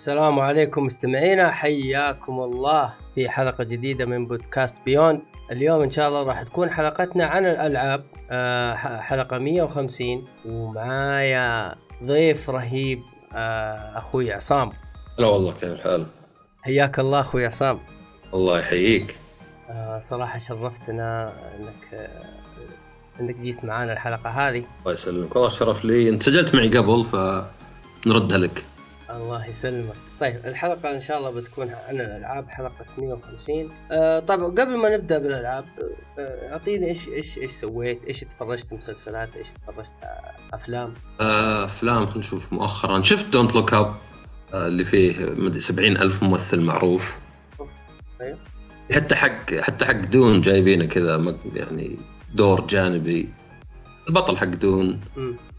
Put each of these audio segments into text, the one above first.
السلام عليكم مستمعينا حياكم الله في حلقة جديدة من بودكاست بيوند. اليوم إن شاء الله راح تكون حلقتنا عن الألعاب آه، حلقة 150 ومعايا ضيف رهيب آه، أخوي عصام. لا والله كيف الحال؟ حياك الله أخوي عصام. الله يحييك. آه، صراحة شرفتنا إنك إنك جيت معانا الحلقة هذه. الله يسلمك. والله شرف لي. انت سجلت معي قبل فنردها لك. الله يسلمك. طيب الحلقة إن شاء الله بتكون عن الألعاب حلقة 150 آه طبعا قبل ما نبدأ بالألعاب آه، أعطيني إيش إيش إيش سويت؟ إيش تفرجت مسلسلات؟ إيش تفرجت أفلام؟ آه أفلام خلينا نشوف مؤخرا. شفت Don't Look Up اللي فيه مدري 70 ألف ممثل معروف. طيب. حتى حق حتى حق دون جايبينه كذا يعني دور جانبي. البطل حق دون.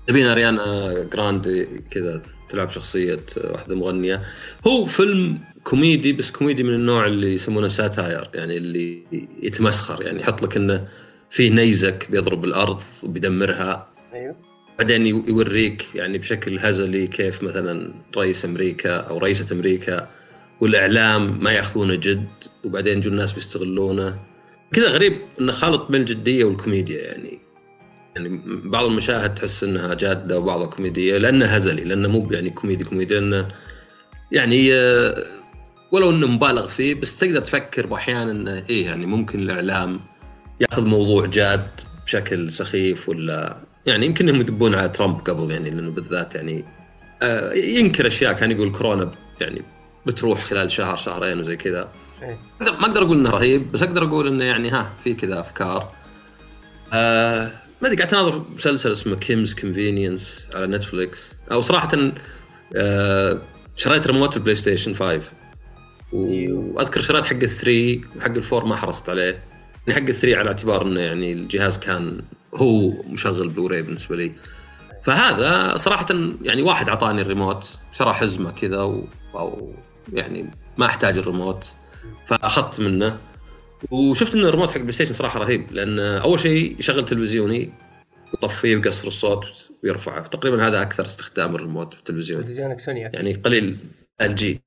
تبين اريانا جراندي كذا. تلعب شخصية واحدة مغنية. هو فيلم كوميدي بس كوميدي من النوع اللي يسمونه satire يعني اللي يتمسخر يعني يحط لك إنه في نيزك بيضرب الأرض وبيدمرها. أيوه. بعدين يوريك يعني بشكل هزلي كيف مثلا رئيس أمريكا أو رئيسة أمريكا والإعلام ما يأخذونه جد وبعدين جو الناس بيستغلونه. كذا غريب انه خالط بين الجدية والكوميديا يعني يعني بعض المشاهد تحس إنها جادة وبعضها كوميدية لأنه هزلي لأنه مو يعني كوميدي كوميدي لأنه يعني آه، ولو إنه مبالغ فيه بس تقدر تفكر أحيانا إنه إيه يعني ممكن الإعلام يأخذ موضوع جاد بشكل سخيف ولا يعني يمكن إنهم يدبون على ترامب قبل يعني لأنه بالذات يعني آه، ينكر أشياء كان يقول كورونا يعني بتروح خلال شهر شهرين وزي كذا إيه. ما أقدر أقول إنه رهيب بس أقدر أقول إنه يعني ها في كذا أفكار آه ما أدري قاعد اناظر مسلسل اسمه Kim's Convenience على نتفلكس أو صراحة آه شريت ريموت البلاي ستيشن 5 وأذكر شريت حق الثري وحق الفور ما حرصت عليه. يعني حق الثري على اعتبار إنه يعني الجهاز كان هو مشغل بلوراي بالنسبة لي. فهذا صراحة يعني واحد اعطاني الريموت شرى حزمة كذا و... أو يعني ما أحتاج الريموت فأخذت منه. وشفت إن الريموت حق البلاي ستيشن صراحة رهيب لأن أول شيء يشغل تلفزيوني يطفيه ويقصر الصوت ويرفعه. تقريبا هذا أكثر استخدام الريموت في التلفزيون تلفزيونك سوني. يعني قليل LG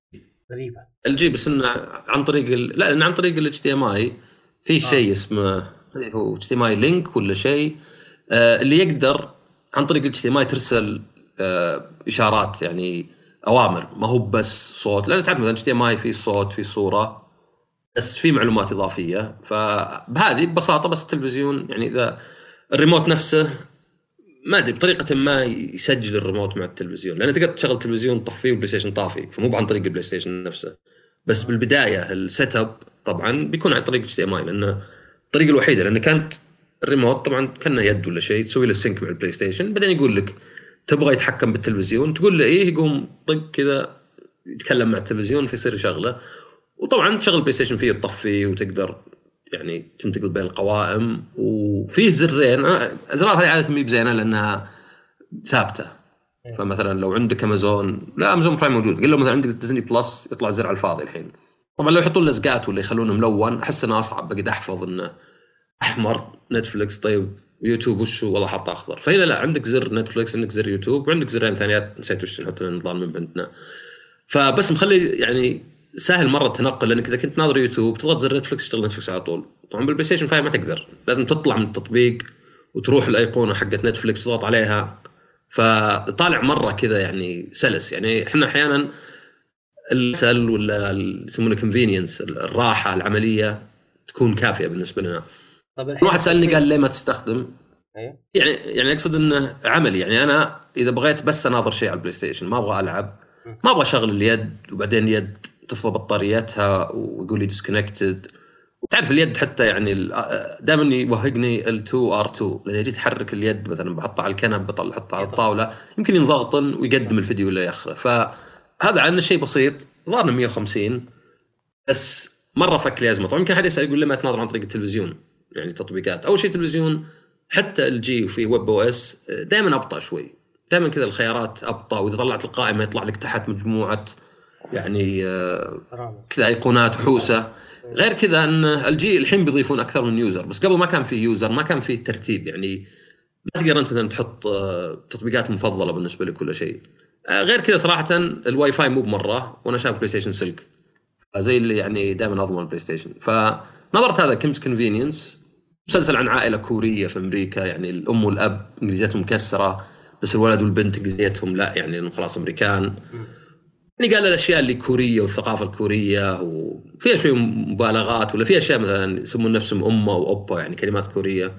غريبة. LG بس إنه عن طريق ال... لا لأن عن طريق ال HDMI في آه. شيء اسمه هو HDMI link ولا شيء آه اللي يقدر عن طريق ال HDMI ترسل آه إشارات يعني أوامر. ما هو بس صوت. لأن تعرف مثلا HDMI في صوت في صورة. بس في معلومات إضافية. فبهذه ببساطة بس التلفزيون يعني إذا الريموت نفسه ما أدري بطريقة ما يسجل الريموت مع التلفزيون. لأن تقدر تشغل التلفزيون تطفيه والبلاي ستيشن طافي فمو عن طريق البلاي ستيشن نفسه. بس بالبداية ال setup طبعا بيكون عن طريق HDMI لأنه الطريقة الوحيدة لأن كانت الريموت طبعا كانه يد ولا شيء تسوي له sync مع البلاي ستيشن بعدين يقول لك تبغى يتحكم بالتلفزيون تقول له إيه يقوم طق كذا يتكلم مع التلفزيون فيصير يشغله. وطبعا تشغل بلاي ستيشن فيه تطفي وتقدر يعني تنتقل بين القوائم وفيه زرين. الازرار هذه عادة ما بزينة لأنها ثابتة. إيه. فمثلا لو عندك أمازون لا أمازون برايم موجود. قل لو مثلا عندك ديزني بلس يطلع الزر على الفاضي الحين. طبعا لو يحطون لزقات ولا يخلونه ملون أحس إنه أصعب. بقعد أحفظ إنه أحمر نتفلكس طيب يوتيوب وش والله حاط أخضر. فهنا لا عندك زر نتفلكس عندك زر يوتيوب وعندك زرين ثانيات. نسيت وش نحط نظام من عندنا. فبس مخلي يعني سهل مرة التنقل لأنك إذا كنت ناظر يوتيوب تضغط زر نتفلكس يشتغل نتفلكس على طول. طبعا بالبلاي ستيشن 5 ما تقدر. لازم تطلع من التطبيق وتروح الأيقونة حقت نتفلكس تضغط عليها. فطالع مرة كذا يعني سلس. يعني إحنا أحيانا السل ولا يسمونه convenience الراحة العملية تكون كافية بالنسبة لنا. طب واحد سألني قال ليه ما تستخدم؟ أيوه. يعني يعني أقصد إنه عملي. يعني أنا إذا بغيت بس أناظر شيء على البلاي ستيشن ما أبغى ألعب ما أبغى أشغل اليد وبعدين اليد تفضى بطاريتها ويقول لي disconnected وتعرف اليد حتى يعني دائما يوهقني L2 R2 لأن جيت احرك اليد مثلا بحطها على الكنب بطلع احطها على الطاولة يمكن ينضغطن ويقدم الفيديو إلى آخره. فهذا عنه شيء بسيط ظهرنا 150 بس مرة فك لي أزمة. طبعا يمكن حد يسأل يقول لي ما تناظر عن طريق التلفزيون يعني تطبيقات. أول شيء التلفزيون حتى LG وفي webOS دائما أبطأ شوي. دائما كذا الخيارات أبطأ وإذا طلعت القائمة يطلع لك تحت مجموعة يعني آه، كذا إيقونات وحوسة. غير كذا إن LG الحين بيضيفون أكثر من user بس قبل ما كان في user ما كان في ترتيب. يعني ما تقدر أنت مثلا تحط آه، تطبيقات مفضلة بالنسبة لك ولا شيء. آه، غير كذا صراحة الواي فاي مو بمرة وأنا شايف PlayStation سلك زي اللي يعني دائما اضمن ال PlayStation فنظرت هذا Kim's Convenience مسلسل عن عائلة كورية في أمريكا يعني الأم والأب إنجليزيتهم مكسرة بس الولد والبنت إنجليزيتهم لا يعني خلاص أمريكان. يعني قال الأشياء اللي كورية والثقافة الكورية وفيها شوي مبالغات ولا في أشياء مثلا يسمون نفسهم أمة واوبا يعني كلمات كورية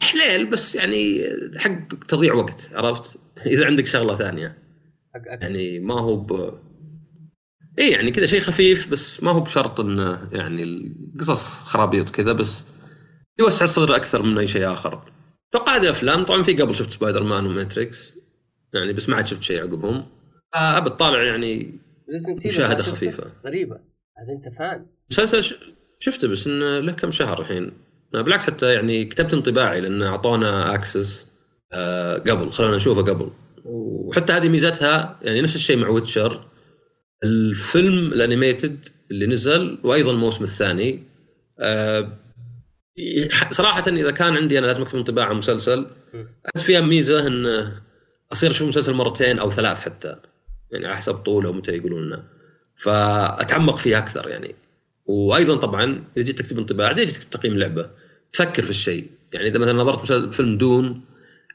حليل بس يعني حق تضيع وقت عرفت؟ إذا عندك شغلة ثانية يعني ما هو ب إي يعني كذا شيء خفيف بس ما هو بشرط إنه يعني القصص خرابيط كذا بس يوسع الصدر أكثر من أي شيء آخر. أتوقع هذه الأفلام طبعا في قبل شفت Spider-Man و Matrix يعني بس ما عاد شفت شيء عقبهم. أبد طالع يعني مشاهدة خفيفة. غريبة. هذا أنت fan. مسلسل شفته بس إنه له كم شهر الحين. بالعكس حتى يعني كتبت انطباعي لأن أعطونا access آه قبل. خلونا نشوفه قبل. وحتى هذه ميزتها يعني نفس الشيء مع Witcher الفيلم ال animated اللي نزل وأيضا الموسم الثاني. آه صراحة إذا كان عندي أنا لازم أكتب انطباع عن مسلسل أحس فيها ميزة ان أصير أشوف مسلسل مرتين أو ثلاث حتى. يعني على حسب طوله ومتى يقولون لنا. فأتعمق فيه أكثر يعني. وأيضا طبعا إذا جيت تكتب انطباع زي تكتب تقييم لعبة تفكر في الشيء. يعني إذا مثلا نظرت فيلم دون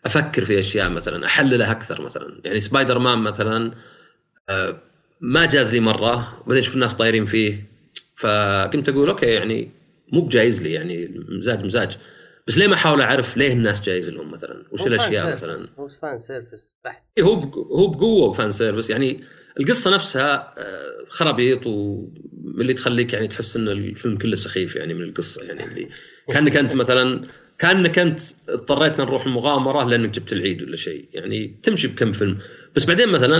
أفكر في أشياء مثلا أحللها أكثر مثلا. يعني سبايدر مان مثلا آه، ما جاز لي مرة بعدين أشوف الناس طايرين فيه. فكنت أقول okay يعني مو بجايز لي يعني مزاج مزاج. بس ليه ما احاول أعرف ليه الناس جايز لهم مثلا؟ وش الأشياء مثلا؟ هو fan service بحت. هو هو بقوة fan service يعني القصة نفسها آه، خرابيط واللي تخليك يعني تحس إن الفيلم كله سخيف يعني من القصة. يعني اللي كأنك أنت مثلا كأنك أنت اضطريت نروح المغامرة لأنك جبت العيد ولا شيء. يعني تمشي بكم فيلم. بس بعدين مثلا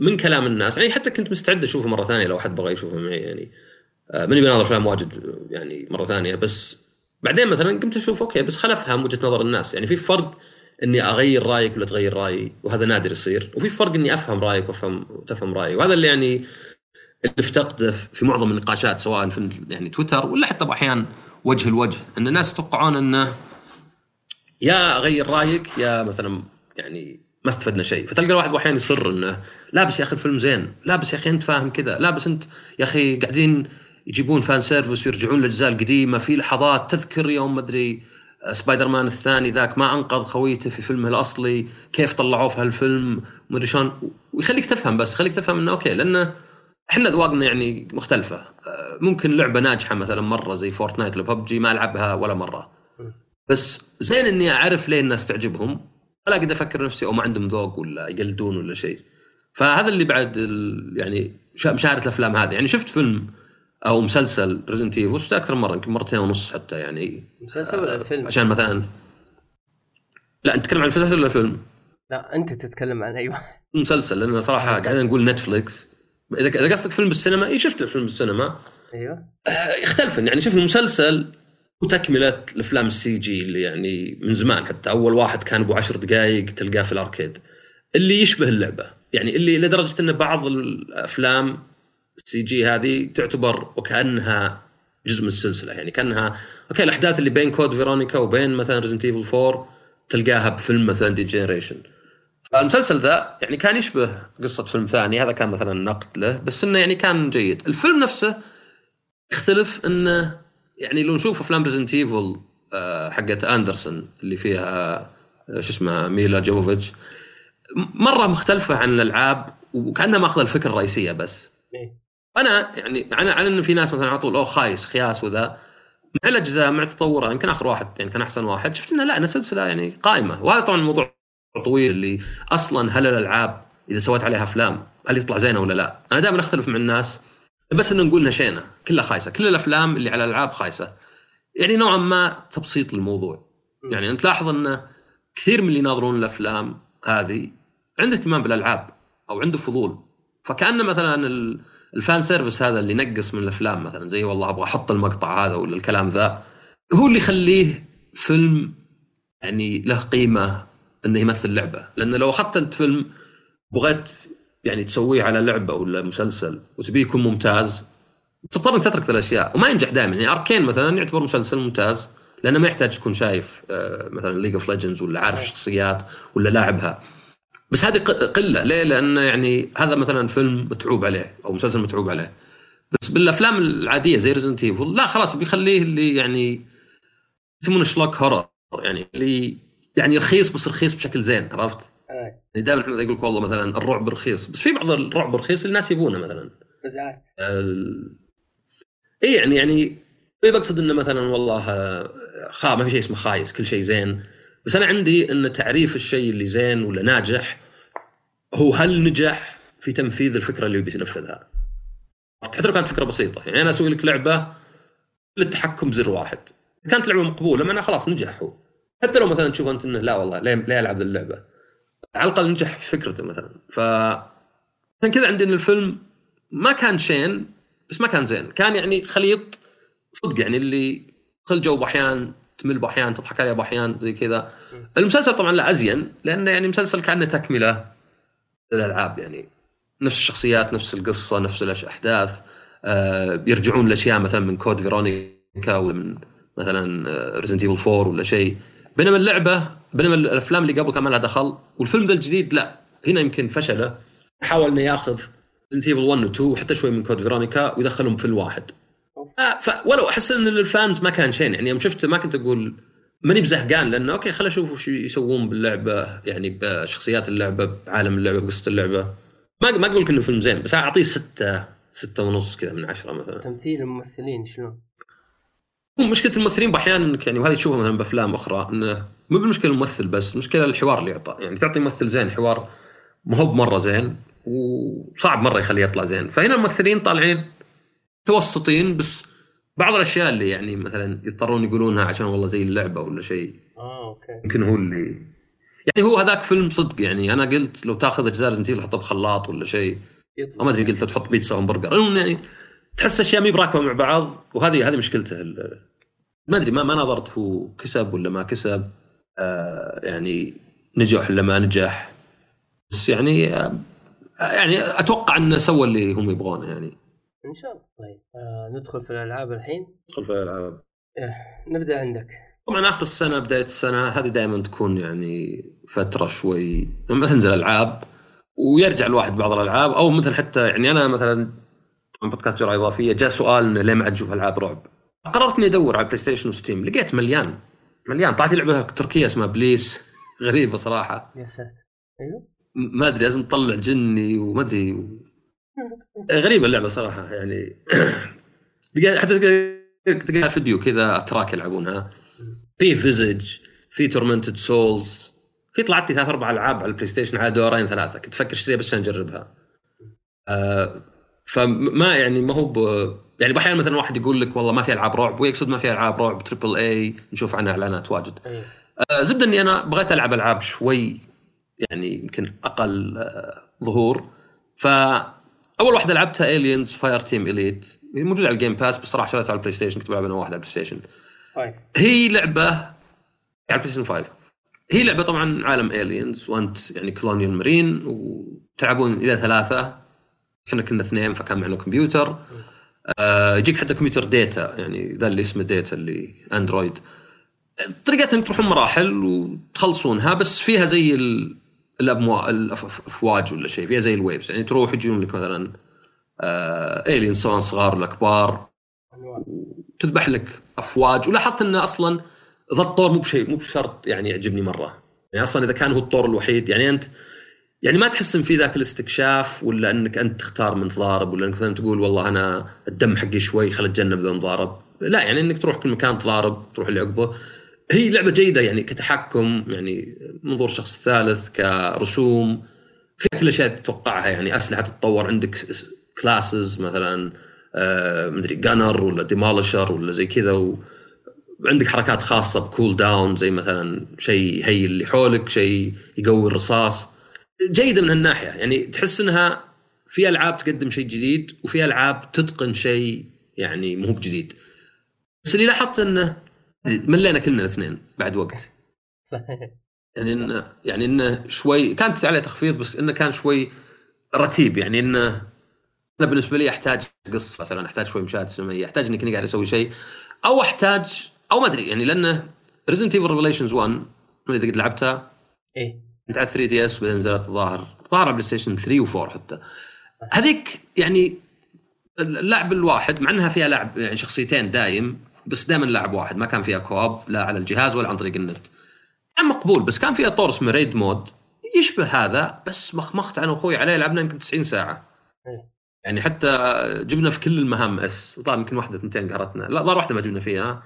من كلام الناس يعني حتى كنت مستعد أشوفه مرة ثانية لو أحد بغى يشوفه معي يعني. آه، ماني بناظر أفلام واجد يعني مرة ثانية. بس بعدين مثلا قمت أشوف أوكي بس خل افهم وجهة نظر الناس. يعني في فرق إني أغير رأيك ولا تغير رأيي وهذا نادر يصير. وفي فرق إني أفهم رأيك وأفهم وتفهم رأيي. وهذا اللي يعني اللي افتقده في معظم النقاشات سواء في يعني تويتر ولا حتى باحيان وجه الوجه إن الناس يتوقعون إنه يا أغير رأيك يا مثلا يعني ما استفدنا شيء. فتلقى الواحد أحيانا يصر إنه لا بس يا أخي الفيلم زين لا بس يا أخي أنت فاهم كذا لا بس أنت يا أخي قاعدين يجيبون فان سيرفيس ويرجعون للاجزاء القديمة. في لحظات تذكر يوم مدري سبايدر مان الثاني ذاك ما أنقذ خويته في فيلمه الأصلي. كيف طلعوه في هالفيلم؟ مدري شلون. ويخليك تفهم بس خليك تفهم إنه okay لأنه إحنا ذواقنا يعني مختلفة. آه، ممكن لعبة ناجحة مثلا مرة زي Fortnite ولا ببجي ما ألعبها ولا مرة. بس زين إني أعرف ليه الناس تعجبهم. ولا أقدر أفكر نفسي أو ما عندهم ذوق ولا يقلدون ولا شيء. فهذا اللي بعد يعني مشاهدة الأفلام هذه. يعني شفت فيلم أو مسلسل Resident Evil شفته أكثر مرة يمكن مرتين ونص حتى يعني. مسلسل ولا فيلم؟ عشان مثلا لا أنت تتكلم عن المسلسل ولا الفيلم؟ لا أنت تتكلم عن اي واحد مسلسل لأن صراحة قاعدين نقول Netflix اذا إذا قصدك فيلم بالسينما إي شفت الفيلم بالسينما. أيوه. آه يختلف يعني شوف المسلسل وتكمله الأفلام ال CG اللي يعني من زمان حتى. أول واحد كان أبو عشر دقائق تلقاه في ال arcade. اللي يشبه اللعبة. يعني اللي لدرجة إن بعض الأفلام ال CG هذه تعتبر وكأنها جزء من السلسلة. يعني كأنها okay الأحداث اللي بين Code Veronica وبين مثلا Resident Evil 4 تلقاها بفيلم مثلا Degeneration فالمسلسل ذا يعني كان يشبه قصة فيلم ثاني هذا كان مثلا نقد له بس إنه يعني كان جيد. الفيلم نفسه يختلف انه يعني لو نشوف أفلام Resident Evil آه، حقت أندرسون اللي فيها آه، شو اسمها ميلا جوفيتش مرة مختلفة عن الألعاب وكأنها ماخذة الفكرة الرئيسية بس. إيه؟ أنا يعني أنا على إنه في ناس مثلا على طول أوه خايس خياس وذا. مع الأجزاء مع تطورها يمكن آخر واحد يعني كان أحسن واحد. شفت إنه لا انها سلسلة يعني قائمة. وهذا طبعا الموضوع طويل اللي أصلا هل الألعاب إذا سويت عليها أفلام هل يطلع زينه ولا لا؟ أنا دائما أختلف مع الناس بس إنه نقول نشينا كلها خايسة. كل الأفلام اللي على الألعاب خايسة. يعني نوعا ما تبسيط للموضوع يعني أنت لاحظ انه كثير من اللي يناظرون الأفلام هذه عنده اهتمام بالألعاب أو عنده فضول. فكانه مثلا ال fan service هذا اللي نقص من الأفلام مثلا زي والله أبغى أحط المقطع هذا ولا الكلام ذا هو اللي يخليه فيلم يعني له قيمة إنه يمثل لعبة. لأن لو أخذت أنت فيلم بغيت يعني تسويه على لعبة ولا مسلسل وتبيه يكون ممتاز تضطر إنك تترك الأشياء. وما ينجح دائما. يعني Arcane مثلا يعتبر مسلسل ممتاز لأنه ما يحتاج تكون شايف آه، مثلا League of Legends ولا عارف الشخصيات ولا لاعبها. بس هذه قلة. ليه؟ لأن يعني هذا مثلا فيلم متعوب عليه أو مسلسل متعوب عليه. بس بالأفلام العادية زي Resident Evil لا خلاص بيخليه اللي يعني يسمونه schlock horror. يعني اللي يعني رخيص بس رخيص بشكل زين عرفت؟ يعني دائما إحنا يقول لك والله مثلا الرعب رخيص. بس في بعض الرعب رخيص الناس يبونه مثلا. مزعات اي يعني يعني بقصد إنه مثلا والله خا ما في شيء اسمه خايس كل شيء زين. بس أنا عندي إن تعريف الشيء اللي زين ولا ناجح هو هل نجح في تنفيذ الفكرة اللي يبي ينفذها حتى لو كانت فكرة بسيطة. يعني أنا أسوي لك لعبة للتحكم بزر واحد. كانت لعبة مقبولة معناها خلاص نجح هو. حتى لو مثلا تشوف أنت إنه لا والله ليه ألعب اللعبة؟ على الأقل نجح في فكرته مثلا. ف عشان كذا عندي إن الفيلم ما كان شين بس ما كان زين. كان يعني خليط صدق يعني اللي خل جو باحيان تمل باحيان تضحك عليه باحيان زي كذا. المسلسل طبعا لا أزين لأنه يعني مسلسل كأنه تكملة للألعاب يعني. نفس الشخصيات نفس القصة نفس الاحداث آه يرجعون لاشياء مثلا من Code Veronica ولا من مثلا Resident Evil 4 ولا شيء. بينما اللعبة بينما الأفلام اللي قبل كان ما لها دخل. والفيلم ذا الجديد لا هنا يمكن فشله. حاول إنه ياخذ. Resident Evil 1 و 2 وحتى شوي من Code Veronica ويدخلهم في الواحد. آه ولو أحس إن ال fans ما كان شين يعني يوم شفته ما كنت أقول ماني بزهقان لأنه okay خل أشوف وش يسوون باللعبة يعني بشخصيات اللعبة بعالم اللعبة بقصه اللعبة. ما ما أقول لك إنه فيلم زين بس أعطيه ستة ستة ونص كذا من عشرة مثلا. تمثيل الممثلين شلون؟ مشكلة الممثلين باحيانا انك يعني وهذه تشوفها مثلا بأفلام أخرى إنه مو بالمشكلة الممثل بس مشكلة الحوار اللي يعطى يعني تعطي ممثل زين حوار ما هو بمرة زين وصعب مرة يخليه يطلع زين. فهنا الممثلين طالعين متوسطين بس بعض الأشياء اللي يعني مثلا يضطرون يقولونها عشان والله زي اللعبة ولا شيء. آه okay. يمكن هو اللي يعني هو هذاك فيلم صدق يعني. أنا قلت لو تأخذ إجزاء Resident تحطها بخلاط ولا شيء. ما أدري قلت تحط بيتزا وهمبرجر المهم يعني تحس أشياء مي براكبه مع بعض. وهذه هذه مشكلته ما أدري ما ما نظرت هو كسب ولا ما كسب. آه يعني نجح ولا ما نجح. بس يعني آه يعني أتوقع أنه سوى اللي هم يبغونه يعني. إن شاء الله. طيب آه ندخل في الألعاب الحين. ندخل في الألعاب. إيه نبدأ عندك. طبعا آخر السنة بداية السنة هذه دائما تكون يعني فترة شوي لما تنزل ألعاب ويرجع الواحد بعض الألعاب أو مثلا حتى يعني أنا مثلا بودكاست جرعه إضافية جاء سؤال إنه ليه ما عاد تشوف ألعاب رعب؟ قررت إني أدور على بلاي ستيشن و Steam لقيت مليان مليان. طلعت لعبة تركية اسمها بليس غريبة صراحة. يا ساتر. أيوه. ما أدري لازم تطلع جني وما أدري غريبة اللعبة صراحة يعني حتى تلقى فيديو كذا اتراك يلعبونها. في Visage في Tormented Souls في طلعت لي ثلاث أربع ألعاب على البلاي ستيشن على دورين ثلاثة كنت أفكر اشتريها بس عشان أجربها. آه فما يعني ما هو يعني أحيانا مثلا واحد يقول لك والله ما في ألعاب رعب ويقصد ما في ألعاب رعب triple A نشوف عنها إعلانات واجد. أيه. آه زبده إني أنا بغيت ألعب ألعاب شوي يعني يمكن أقل آه ظهور. ف أول واحدة لعبتها Aliens Fireteam Elite موجودة على ال Game Pass بس صراحة شريتها على البلاي ستيشن كنت بلعب أنا واحد على البلاي ستيشن طيب. هي لعبة على البلاي ستيشن 5 هي لعبة طبعا عالم Aliens وأنت يعني colonial marine وتلعبون إلى ثلاثة. إحنا كنا اثنين فكان معنا كمبيوتر آه يجيك حتى كمبيوتر ديتا يعني ذا اللي اسمه ديتا اللي android طريقتها أنك تروحون مراحل وتخلصونها بس فيها زي الافواج ولا شيء فيها زي ال waves يعني تروح يجون لك مثلا آه alien سواء صغار ولا كبار تذبح لك أفواج. ولاحظت انه أصلا ذا الطور مو بشيء مو بشرط يعني يعجبني مرة. يعني أصلا إذا كان هو الطور الوحيد يعني أنت يعني ما تحس إن في ذاك الاستكشاف ولا إنك أنت تختار من تضارب ولا إنك مثلا تقول والله أنا الدم حقي شوي خل أتجنب ذا نضارب لا يعني إنك تروح كل مكان تضارب تروح اللي عقبه هي لعبة جيدة يعني كتحكم يعني منظور شخص ثالث كرسوم في كل اشياء تتوقعها يعني أسلحة تتطور عندك classes مثلا آه مدري gunner ولا demolisher ولا زي كذا و عندك حركات خاصة ب cooldown زي مثلا شيء هي اللي حولك شيء يقوي الرصاص. جيدة من هالناحية يعني تحس إنها في ألعاب تقدم شيء جديد وفي ألعاب تتقن شيء يعني مو بجديد. بس اللي لاحظت إنه ملينا كلنا الاثنين بعد وقت. صحيح. يعني انه يعني إنه شوي كانت عليه تخفيض بس إنه كان شوي رتيب. يعني انه أنا بالنسبة لي أحتاج قصة مثلا أحتاج شوي مشاهد سينمائية أحتاج إني كني قاعد أسوي شيء. أو احتاج أو ما أدري يعني لأنه Resident Evil Revelations 1 إذا قد لعبتها. إيه. أنت على 3DS بعدين نزلت الظاهر. ظاهر على بلاي ستيشن 3 و4 حتى. هذيك يعني اللعب الواحد مع إنها فيها لعب يعني شخصيتين دايم بس دائما لاعب واحد ما كان فيها co-op لا على الجهاز ولا عن طريق النت. كان مقبول بس كان فيها طور اسمه Raid Mode. يشبه هذا بس مخمخت أنا واخوي عليه لعبنا يمكن 90 ساعة. إيه. يعني حتى جبنا في كل المهام S طبعا يمكن واحدة اثنتين قهرتنا لا ظهر واحدة ما جبنا فيها.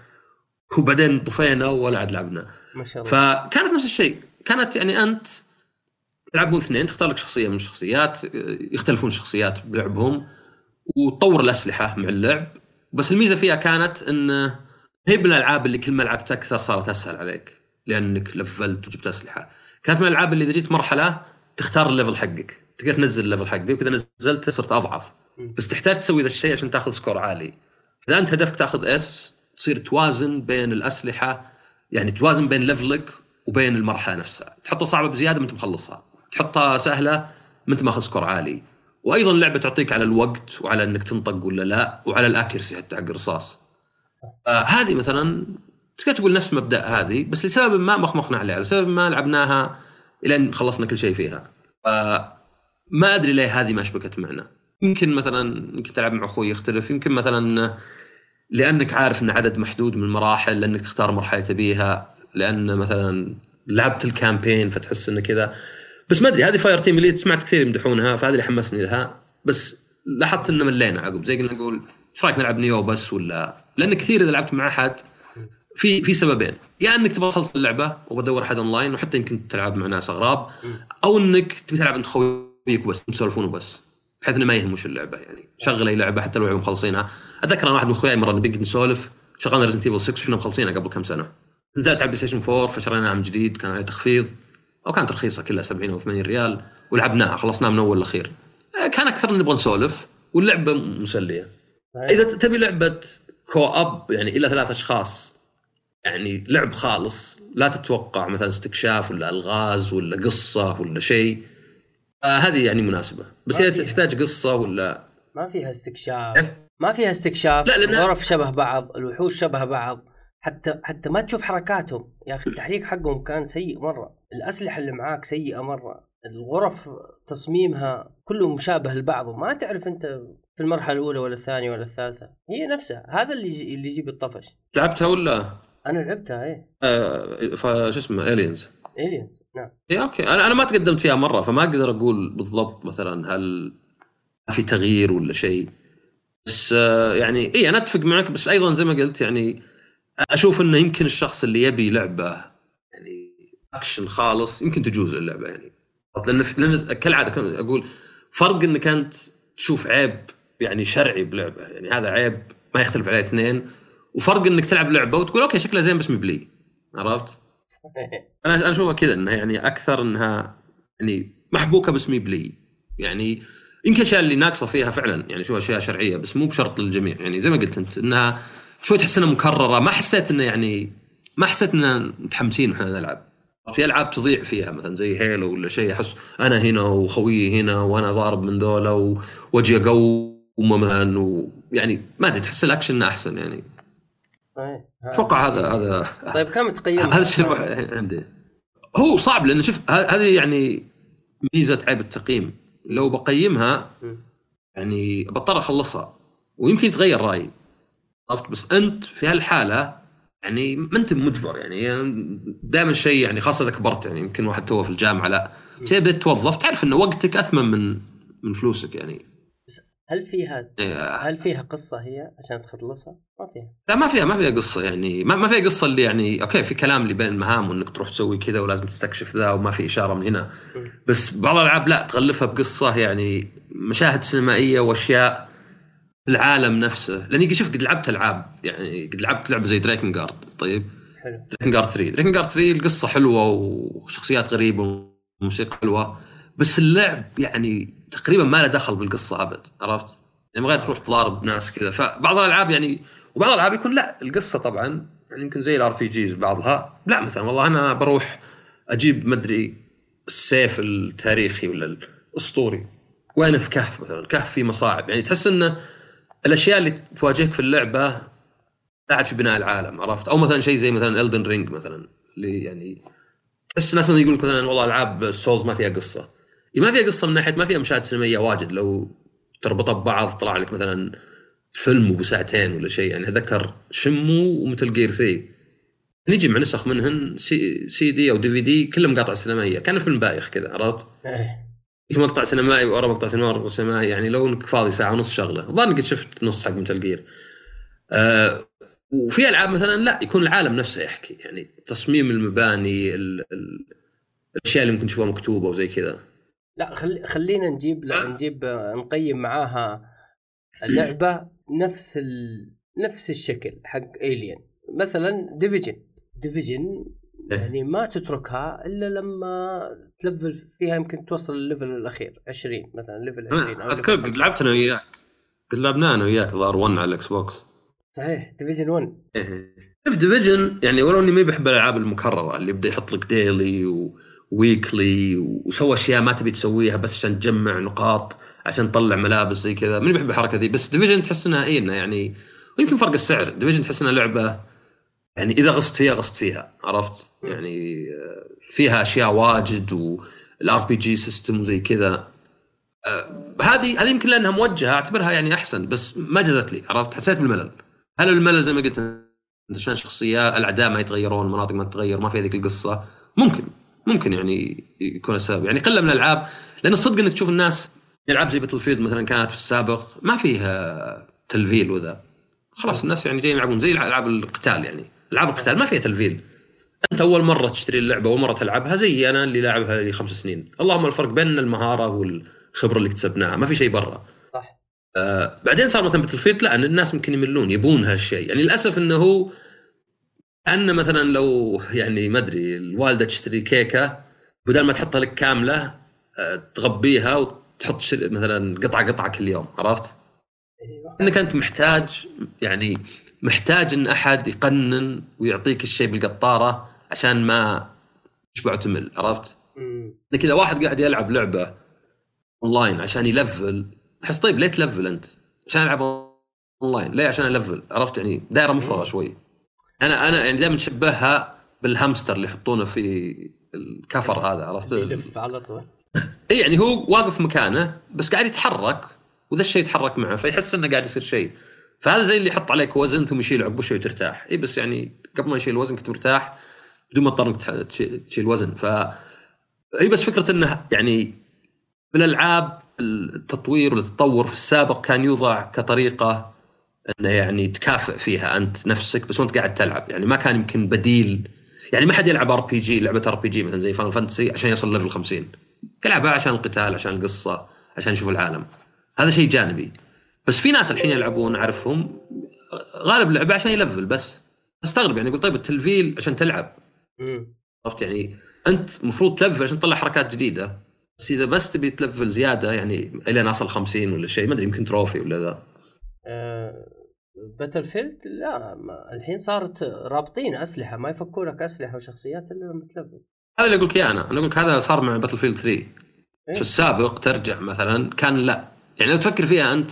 وبعدين طفينا ولا عاد لعبنا. ما شاء الله. فكانت نفس الشيء. كانت يعني أنت تلعبون اثنين تختار لك شخصية من الشخصيات يختلفون الشخصيات بلعبهم وتطور الأسلحة مع اللعب. بس الميزة فيها كانت إن هي من الالعاب اللي كل ما لعبت أكثر صارت أسهل عليك لأنك لفلت وجبت أسلحة. كانت من الألعاب اللي إذا جيت مرحلة تختار ال level حقك تقدر تنزل ال level حقك وإذا نزلت صرت أضعف. بس تحتاج تسوي ذا الشيء عشان تاخذ score عالي. إذا أنت هدفك تاخذ S تصير توازن بين الأسلحة يعني توازن بين level ك وبين المرحلة نفسها. تحطها صعبة بزيادة ما أنت مخلصها. تحطها سهلة ما أنت ماخذ score عالي. وأيضا اللعبة تعطيك على الوقت وعلى إنك تنطق ولا لا وعلى ال accuracy حتى حق الرصاص. آه هذه مثلا تقدر تقول نفس مبدأ هذه بس لسبب ما مخمخنا عليها لسبب ما لعبناها إلى أن خلصنا كل شيء فيها. آه ما أدري ليه هذه ما شبكت معنا. يمكن مثلا يمكن تلعب مع أخوي يختلف يمكن مثلا لأنك عارف إن عدد محدود من المراحل لأنك تختار مرحلة تبيها لأن مثلا لعبت ال campaign فتحس انه كذا. بس ما أدري هذه Fireteam اللي سمعت كثير يمدحونها فهذه اللي حمسني لها. بس لاحظت إنه ملينا عقب. زي قلنا نقول إيش رأيك نلعب Nioh بس ولا؟ لأن كثير إذا لعبت مع أحد في في سببين. يا إنك تبغى تخلص اللعبة وبدور أحد اونلاين وحتى يمكن تلعب مع ناس أغراب أو إنك تبي تلعب انت خويك بس تسولفون وبس بحيث إنه ما يهم وش اللعبة يعني. شغل أي لعبة حتى لو مخلصينها. أتذكر أنا واحد من أخوياي مرة نبي نسولف شغلنا Resident Evil 6 وإحنا مخلصينها قبل كم سنة. نزلت على بلاي ستيشن 4 فشريناها من جديد كان عليه تخفيض. أو كانت رخيصة كلها 70 أو 80 ريال ولعبناها خلصناها من أول لأخير. آه، كان أكثر نبغى نسولف واللعبة مسلية. إذا تبي لعبة co-op يعني إلى ثلاث أشخاص يعني لعب خالص لا تتوقع مثلا استكشاف ولا ألغاز ولا قصة ولا شيء. آه هذه يعني مناسبة. بس إذا فيها. تحتاج قصة ولا ما فيها استكشاف. إيه؟ ما فيها استكشاف. لا، لأن- الغرف شبه بعض الوحوش شبه بعض. حتى حتى ما تشوف حركاتهم. يا أخي التحريك حقهم كان سيء مرة. الأسلحة اللي معاك سيئة مرة. الغرف تصميمها كله مشابه لبعضه ما تعرف أنت في المرحلة الأولى ولا الثانية ولا الثالثة. هي نفسها. هذا اللي يجي اللي يجيب الطفش. لعبتها ولا؟ أنا لعبتها إيه. آه فشو اسمه الينز Aliens نعم. اي okay. أنا أنا ما تقدمت فيها مرة فما أقدر أقول بالضبط مثلا هل في تغيير ولا شيء. بس آه، يعني اي أنا أتفق معك بس أيضا زي ما قلت يعني أشوف إنه يمكن الشخص اللي يبي لعبة يعني اكشن خالص يمكن تجوز اللعبة يعني. لأن لأن كالعادة أقول فرق انك انت تشوف عيب يعني شرعي بلعبة يعني هذا عيب ما يختلف عليه اثنين. وفرق إنك تلعب لعبة وتقول okay شكلها زين بس مب لي عرفت؟ أنا أنا أشوفها كذا إنها يعني أكثر إنها يعني محبوكة بس مب لي. يعني يمكن الاشياء اللي ناقصة فيها فعلا يعني شو أشياء شرعية بس مو بشرط للجميع. يعني زي ما قلت أنت إنها شوي تحس إنها مكررة. ما حسيت إنه يعني ما حسيت اننا متحمسين وإحنا نلعب. في ألعاب تضيع فيها مثلا زي Halo ولا شيء أحس أنا هنا وخويي هنا وأنا ضارب من ذولا و- وأجي أقوم مثلا ويعني ما أدري تحس الأكشن أحسن يعني. إيه. أتوقع هذا هذا طيب كم تقيم هذا الشيء عندي. هو صعب لأن شوف هذه يعني ميزة عيب التقييم. لو بقيمها. يعني بضطر أخلصها ويمكن يتغير رأيي. عرفت؟ بس أنت في هالحالة يعني ما أنت مجبر يعني دائما شيء يعني خاصة إذا كبرت يعني يمكن واحد توه في الجامعة لا. بس بديت توظف تعرف إن وقتك أثمن من من فلوسك يعني. هل فيها إيه، هل فيها قصة هي عشان تخلصها؟ ما فيها. لا ما فيها ما فيها قصة يعني. ما, ما فيها قصة اللي يعني okay في كلام اللي بين المهام وإنك تروح تسوي كذا ولازم تستكشف ذا وما في إشارة من هنا. بس بعض الألعاب لا تغلفها بقصة يعني مشاهد سينمائية وأشياء العالم نفسه. لأني شوف قد لعبت ألعاب يعني قد لعبت لعبة زي Drakengard طيب؟ حلو. Drakengard 3 Drakengard 3 القصة حلوة وشخصيات غريبة وموسيقى حلوة بس اللعب يعني تقريبا ما له دخل بالقصة أبد عرفت؟ يعني من غير تروح تضارب ناس كذا. فبعض الألعاب يعني وبعض الألعاب يكون لا القصة طبعا يعني يمكن زي ال RPGs بعضها. لا مثلا والله أنا بروح أجيب مدري السيف التاريخي ولا الأسطوري وأنا في كهف مثلا. كهف فيه مصاعب. يعني تحس إنه الأشياء اللي تواجهك في اللعبة تساعد في بناء العالم عرفت؟ أو مثلا شيء زي مثلا Elden Ring مثلا اللي يعني بس الناس يقول لك مثلا والله ألعاب ال Souls ما فيها قصة. ما فيها قصة من ناحية ما فيها مشاهد سينمائية واجد. لو تربطها ببعض طلع لك مثلا فيلم ابو ساعتين ولا شيء. يعني أتذكر Shenmue و Metal Gear 3 تجي مع نسخ منهن C, CD أو DVD كلها مقاطع سينمائية. كان فيلم بايخ كذا عرفت؟ في مقطع سينمائي ورا مقطع سينمائي يعني لو إنك فاضي ساعة ونص شغلة. الظاهر قد شفت نص حق Metal Gear آه وفي ألعاب مثلا لا يكون العالم نفسه يحكي يعني تصميم المباني ال ال الأشياء اللي ممكن تشوفها مكتوبة وزي كذا. لا خلي خلينا نجيب لا نجيب نقيم معاها اللعبة نفس ال... نفس الشكل حق الين مثلا Division Division يعني ما تتركها إلا لما تلفل فيها يمكن توصل ال level الأخير 20 مثلا level 20 أذكر قد لعبت أنا وياك قد لعبنا أنا وياك ظهر 1 على ال Xbox. صحيح Division 1 شوف Division يعني ولو أني ما بحب الألعاب المكررة اللي يبدأ يحط لك daily و weekly وسوى أشياء ما تبي تسويها بس عشان تجمع نقاط عشان تطلع ملابس زي كذا. ماني بحب الحركة دي بس Division تحس إنها اي يعني ويمكن فرق السعر. Division تحس إنها لعبة يعني إذا غصت فيها غصت فيها عرفت؟ يعني آه، فيها أشياء واجد وال RPG system وزي كذا. آه، هذه هذه يمكن لأنها موجهة أعتبرها يعني أحسن بس ما جزت لي عرفت؟ حسيت بالملل. هل الملل زي ما قلت عشان شخصيات الأعداء ما يتغيرون المناطق ما تتغير ما في هذيك القصة؟ ممكن ممكن يعني يكون السبب. يعني قلة من الألعاب لأن الصدق إنك تشوف الناس يلعب زي Battlefield مثلا كانت في السابق ما فيها تلفيل وذا. خلاص الناس يعني جايين يلعبون زي العاب القتال يعني. العاب القتال ما فيها تلفيل. أنت أول مرة تشتري اللعبة اول مرة تلعبها زي أنا اللي لاعبها لي خمس سنين. اللهم الفرق بين المهارة والخبرة اللي اكتسبناها ما في شيء برا. صح. آه بعدين صار مثلا Battlefield لا الناس ممكن يملون يبون هالشيء. يعني للأسف إنه هو أن مثلا لو يعني ما أدري الوالدة تشتري كيكة بدل ما تحطها لك كاملة آه، تغبيها وتحط مثلا قطعة قطعة كل يوم عرفت؟ أيوه. إنك أنت محتاج يعني محتاج إن أحد يقنن ويعطيك الشيء بالقطارة عشان ما تشبع وتمل عرفت؟ انك اذا واحد قاعد يلعب لعبة اونلاين عشان يلفل. أحس طيب ليه تلفل أنت؟ عشان ألعب اونلاين ليه عشان ألفل؟ عرفت يعني؟ دائره مفرغة شوي. أنا أنا يعني دائما أشبهها بالهامستر اللي يحطونه في الكفر هذا عرفت؟ يلف على طول. إي يعني هو واقف مكانه بس قاعد يتحرك وذا الشيء يتحرك معه فيحس إنه قاعد يصير شيء. فهذا زي اللي يحط عليك وزن ثم يشيل شوي وترتاح. إي بس يعني قبل ما يشيل الوزن كنت مرتاح بدون ما تضطر إنك تشيل وزن. ف هي بس فكرة إنه يعني بالالعاب التطوير والتطور في السابق كان يوضع كطريقة إنه يعني تكافئ فيها أنت نفسك بس وأنت قاعد تلعب. يعني ما كان يمكن بديل. يعني ما حد يلعب ار بي جي لعبة ار بي جي مثلا زي Final Fantasy عشان يصل level 50 يلعبها عشان القتال عشان القصة عشان يشوف العالم. هذا شيء جانبي. بس في ناس الحين يلعبون أعرفهم غالب اللعبه عشان يلفل بس. أستغرب يعني يقول طيب التلفيل عشان تلعب. عرفت يعني؟ أنت المفروض تلفل عشان تطلع حركات جديدة. بس إذا بس تبي تلفل زيادة يعني الين اصل 50 ولا شيء ما أدري يمكن trophy ولا ذا. Battlefield لا ما الحين صارت رابطين أسلحة ما يفكوا لك أسلحة وشخصيات إلا لما تلفل. هذا اللي أقول لك أنا. أنا أقول لك هذا صار مع Battlefield 3 في السابق ترجع مثلا كان لا. يعني لو تفكر فيها أنت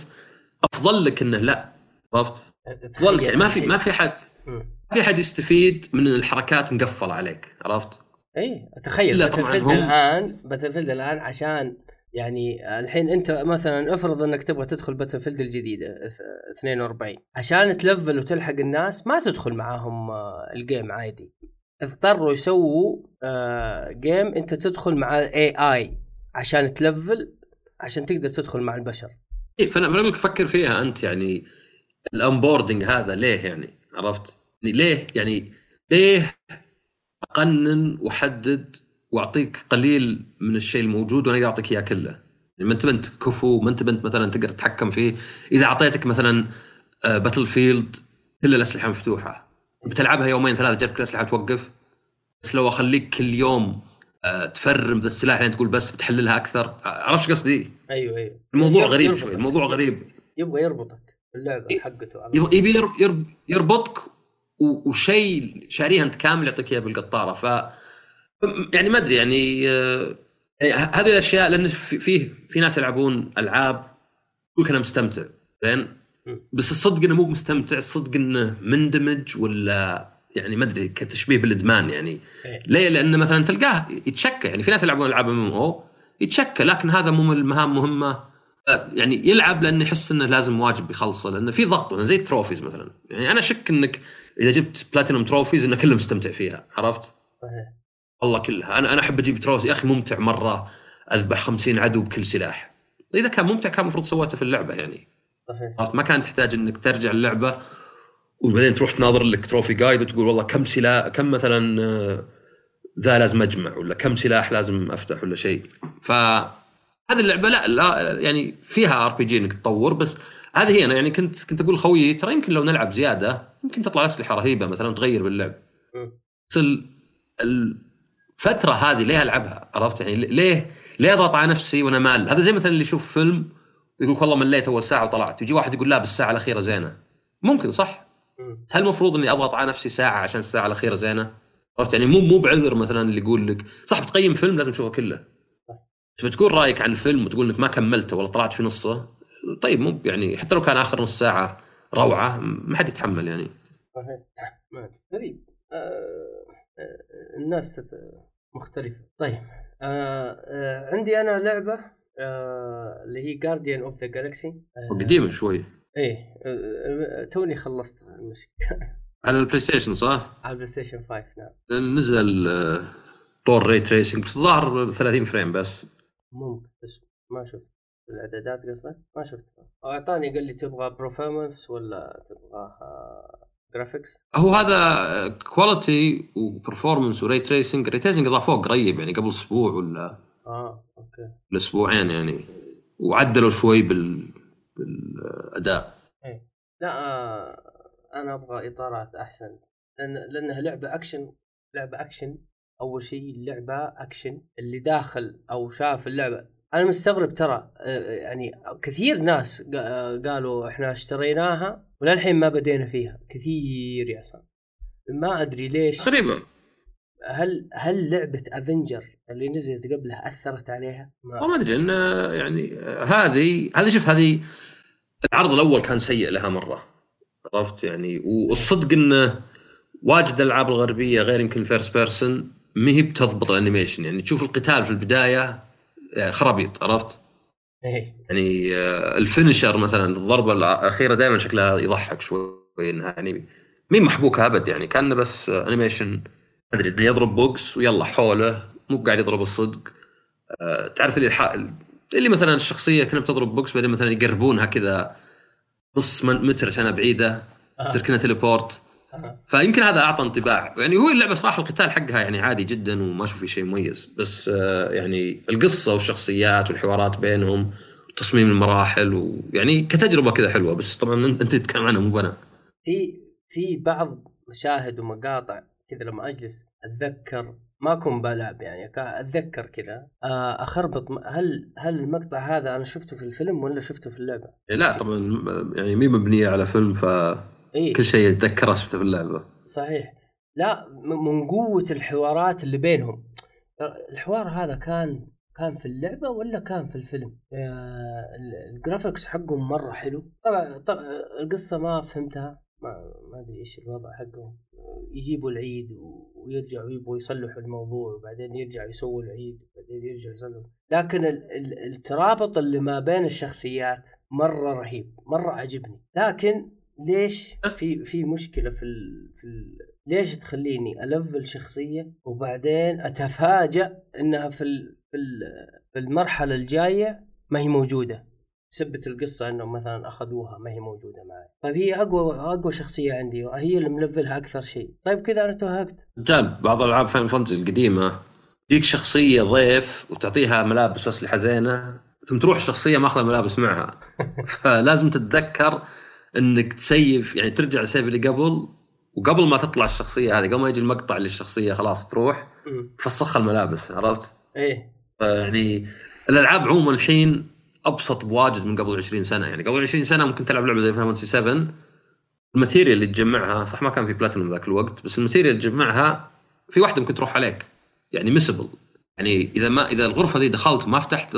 أفضل لك إنه لا عرفت؟ افضل يعني ما في ما في حد ما في حد يستفيد من الحركات مقفلة عليك عرفت؟ إي تخيل. Battlefield الان Battle الآن عشان يعني الحين أنت مثلا افرض إنك تبغى تدخل Battlefield الجديده 42 عشان تلفل وتلحق الناس ما تدخل معاهم آه، ال game عادي. اضطروا يسووا game آه، أنت تدخل مع اي اي عشان تلفل عشان تقدر تدخل مع البشر. فانا بقول فكر فيها أنت يعني ال onboarding هذا ليه يعني؟ عرفت؟ يعني ليه يعني ليه أقنن وأحدد وأعطيك قليل من الشيء الموجود وأنا أعطيك إياه كله؟ يعني ما أنت بنت كفو ما أنت بنت مثلا تقدر تتحكم فيه. إذا أعطيتك مثلا Battlefield كل الأسلحة مفتوحة. بتلعبها يومين ثلاثة كل الأسلحة توقف. بس لو أخليك كل يوم آه، تفرم ذا السلاح يعني تقول بس بتحللها أكثر. عرفت قصدي؟ أيوه أيوه. الموضوع غريب شوي الموضوع غريب. يبغى يربطك باللعبة حقته. يبي يربطك وشيء شاريه أنت كامل يعطيك إياه بالقطارة. ف يعني ما أدري يعني آه، هذه الأشياء لأن في في, في ناس يلعبون ألعاب يقول أنا مستمتع زين؟ بس الصدق إنه مو مستمتع الصدق إنه مندمج ولا يعني ما أدري كتشبيه بالإدمان يعني. إيه. ليه؟ لأن مثلا تلقاه يتشكى يعني في ناس يلعبون ألعاب ام أو يتشكى لكن هذا مو من المهام مهمة. آه، يعني يلعب لأنه يحس إنه لازم واجب يخلصه لأنه في ضغط مثلا زي ال trophies مثلا. يعني أنا أشك إنك إذا جبت platinum trophies إنه كله مستمتع فيها عرفت؟ صحيح. والله كلها. أنا أنا أحب أجيب trophies يا أخي ممتع مرة أذبح 50 عدو بكل سلاح. إذا كان ممتع كان المفروض سويته في اللعبة يعني. صحيح. عرفت؟ ما كان تحتاج إنك ترجع اللعبة وبعدين تروح تناظر لك trophy guide وتقول والله كم سلاح كم مثلا آه، ذا لازم أجمع ولا كم سلاح لازم أفتح ولا شيء. ف هذه اللعبة لا, لا يعني فيها RPG إنك تطور بس هذه هي أنا يعني كنت كنت أقول خويي ترى يمكن لو نلعب زيادة يمكن تطلع أسلحة رهيبة مثلا تغير باللعب. بس ال- الفترة هذه ليه ألعبها؟ عرفت يعني ليه ليه أضغط على نفسي وأنا مال؟ هذا زي مثلا اللي يشوف فيلم يقول والله مليت أول ساعة وطلعت يجي واحد يقول لا بالساعة الأخيرة زينة. ممكن صح. هل المفروض إني أضغط على نفسي ساعة عشان الساعة الأخيرة زينة؟ عرفت؟ يعني مو مو بعذر مثلا اللي يقول لك صح بتقيم فيلم لازم تشوفه كله. تبي تقول رأيك عن الفيلم وتقول إنك ما كملته ولا طلعت في نصه طيب مو يعني حتى لو كان آخر نص ساعة روعة ما حد يتحمل يعني. صحيح. غريب. آه آه الناس تت... مختلفة. طيب. آه آه عندي أنا لعبة آه اللي هي Guardians of the Galaxy وقديمه شوي. إيه آه، آه، توني خلصتها المشكلة. على ال PlayStation صح؟ على ال PlayStation 5 نعم. نزل آه، طور ray tracing بس الظاهر 30 frame بس. ممكن بس ما شفت الإعدادات قصدك؟ ما شفت. أعطاني قال لي تبغى performance ولا تبغى graphics هو هذا quality و performance و ray tracing ray tracing إضافوه قريب يعني قبل أسبوع ولا آه أوكي. الاسبوعين يعني. وعدلوا شوي بال بالأداء. لا آه أنا أبغى إطارات أحسن. لأن لأنها لعبة أكشن لعبة أكشن. أول شيء اللعبة أكشن. اللي داخل أو شاف اللعبة. أنا مستغرب ترى آه، يعني كثير ناس آه، قالوا إحنا اشتريناها وللحين ما بدينا فيها. كثير يا عصام. ما أدري ليش. تقريبا. هل هل لعبة افنجر اللي نزلت قبلها أثرت عليها؟ والله ما أدري انه يعني هذه هذه شوف هذه العرض الأول كان سيء لها مرة عرفت يعني والصدق إنه واجد الألعاب الغربية غير يمكن ال first person ما هي بتضبط ال animation يعني تشوف القتال في البداية يعني خرابيط عرفت؟ إيه يعني آه، ال finisher مثلا الضربة الأخيرة دائما شكلها يضحك شوي إنها يعني مي محبوكة أبد يعني كانه بس آه، animation أدري إنه يضرب بوكس ويلا حوله مو قاعد يضرب الصدق آه، تعرف اللي. اللي مثلا الشخصية كانها بتضرب بوكس بعدين مثلا يقربونها كذا نص متر عشان بعيده تصير كأنها تليبورت. فيمكن هذا أعطى انطباع. يعني هو اللعبة صراحة القتال حقها يعني عادي جدا وما أشوف فيه شيء مميز. بس آه، يعني القصة والشخصيات والحوارات بينهم وتصميم المراحل ويعني كتجربة كذا حلوة. بس طبعا انت تتكلم عنها مو أنا في في بعض مشاهد ومقاطع كذا لما أجلس أتذكر ما أكون بلعب يعني أتذكر كذا. آه، أخربط هل هل المقطع هذا أنا شفته في الفيلم ولا شفته في اللعبة؟ لا طبعا يعني مي مبنية على فيلم فكل اي شيء اتذكره شفته في اللعبة. صحيح. لا من قوة الحوارات اللي بينهم. الحوار هذا كان كان في اللعبة ولا كان في الفيلم؟ آه، ال- ال graphics حقهم مرة حلو. طبعا القصة ما فهمتها. ما ما أدري إيش الوضع حقهم. يجيبوا العيد ويرجعوا يبغوا يصلحوا الموضوع وبعدين يرجعوا يسووا العيد وبعدين يرجعوا يصلحوا. لكن ال- ال- الترابط اللي ما بين الشخصيات مرة رهيب مرة عجبني لكن ليش في في مشكلة في ال في ال ليش تخليني ألفل شخصية وبعدين أتفاجأ إنها في ال في ال- في المرحلة الجاية ما هي موجودة؟ سبت القصة انهم مثلا أخذوها ما هي موجودة معي. طيب هي أقوى أقوى شخصية عندي وهي اللي ملفلها أكثر شيء. طيب كذا أنا توهقت. رجال بعض ألعاب Final Fantasy القديمة تجيك شخصية ضيف وتعطيها ملابس واسلحه زينه ثم تروح الشخصيه ماخذه ملابس معها. فلازم تتذكر إنك تسيف يعني ترجع ال save اللي قبل وقبل ما تطلع الشخصية هذه قبل ما يجي المقطع اللي الشخصيه خلاص تروح. تفسخها الملابس عرفت؟ إيه. يعني الألعاب عموما الحين أبسط بواجد من قبل 20 سنة. يعني قبل 20 سنة ممكن تلعب لعبة زي Fantasy 7 ال material اللي تجمعها صح ما كان في بلاتينوم ذاك الوقت بس ال material اللي تجمعها في واحدة ممكن تروح عليك. يعني missable يعني إذا ما إذا الغرفة دي دخلت وما فتحت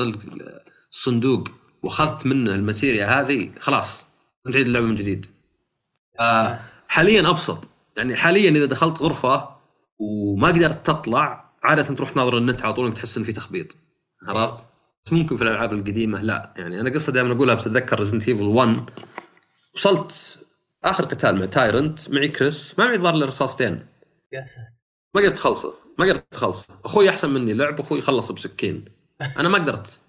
الصندوق وأخذت منه ال material هذه خلاص تعيد اللعبة من جديد. آه حاليا أبسط. يعني حاليا إذا دخلت غرفة وما قدرت تطلع عادة تروح تناظر النت على طول تحس إن في تخبيط. عرفت؟ بس ممكن في الألعاب القديمة لا. يعني أنا قصه دائما أقولها بتذكر Resident Evil 1 وصلت آخر قتال مع Tyrant معي كريس ما معي ظهر إلا رصاصتين. يا ساتر. ما قدرت أخلصه. ما قدرت أخلصه. أخوي أحسن مني لعب أخوي خلص بسكين. أنا ما قدرت.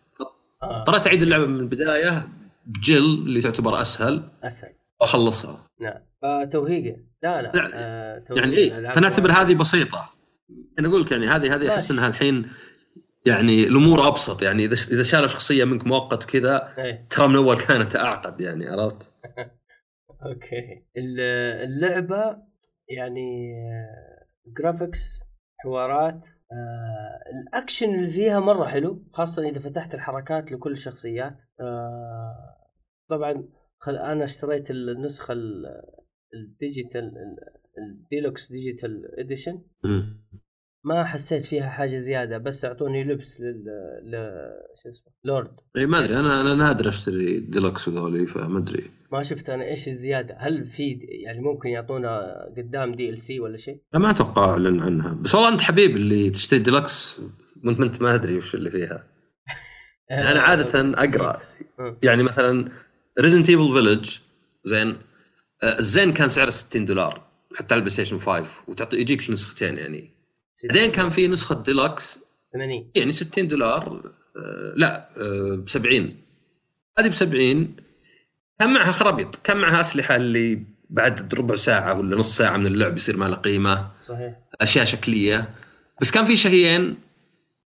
آه. اضطريت أعيد اللعبة من البداية ب Jill اللي تعتبر أسهل. أسهل. واخلصها نعم. فتوهيقه لا لا. لا، آه توهيق يعني إيه؟ فنعتبر. هذه بسيطة. أنا أقول لك يعني هذه هذه أحس. إنها الحين يعني الأمور أبسط يعني إذا إذا شالوا شخصية منك مؤقت كذا إيه ترى من أول كانت أعقد يعني عرفت؟ أوكي ال- اللعبة يعني آه، graphics حوارات آه الأكشن اللي فيها مرة حلو خاصة إذا فتحت الحركات لكل الشخصيات آه طبعا خل أنا اشتريت النسخة ال- ال digital ال- ال deluxe digital edition. ما حسيت فيها حاجة زيادة بس أعطوني لبس لل ل شو اسمه لورد. إي ما أدري أنا أنا نادر أشتري ديلكس وذولي فما أدري. ما شفت أنا إيش الزيادة. هل في يعني ممكن يعطونا قدام DLC ولا شيء؟ لا ما أتوقع إعلن عنها. بس والله أنت حبيب اللي تشتري ديلكس وأنت ما أنت ما أدري وش اللي فيها. أنا عادة أقرأ. يعني مثلا Resident Evil Village زين آه، الزين كان سعره 60 دولار حتى على ال PlayStation 5 وتعطي يجيك نسختين يعني. بعدين كان في نسخة ديلكس. 80 يعني 60 دولار آه، لا ب 70 هذه ب 70 كان معها خرابيط كان معها أسلحة اللي بعد ربع ساعة ولا نص ساعة من اللعب يصير ما له قيمة. صحيح. أشياء شكلية. بس كان في شيئين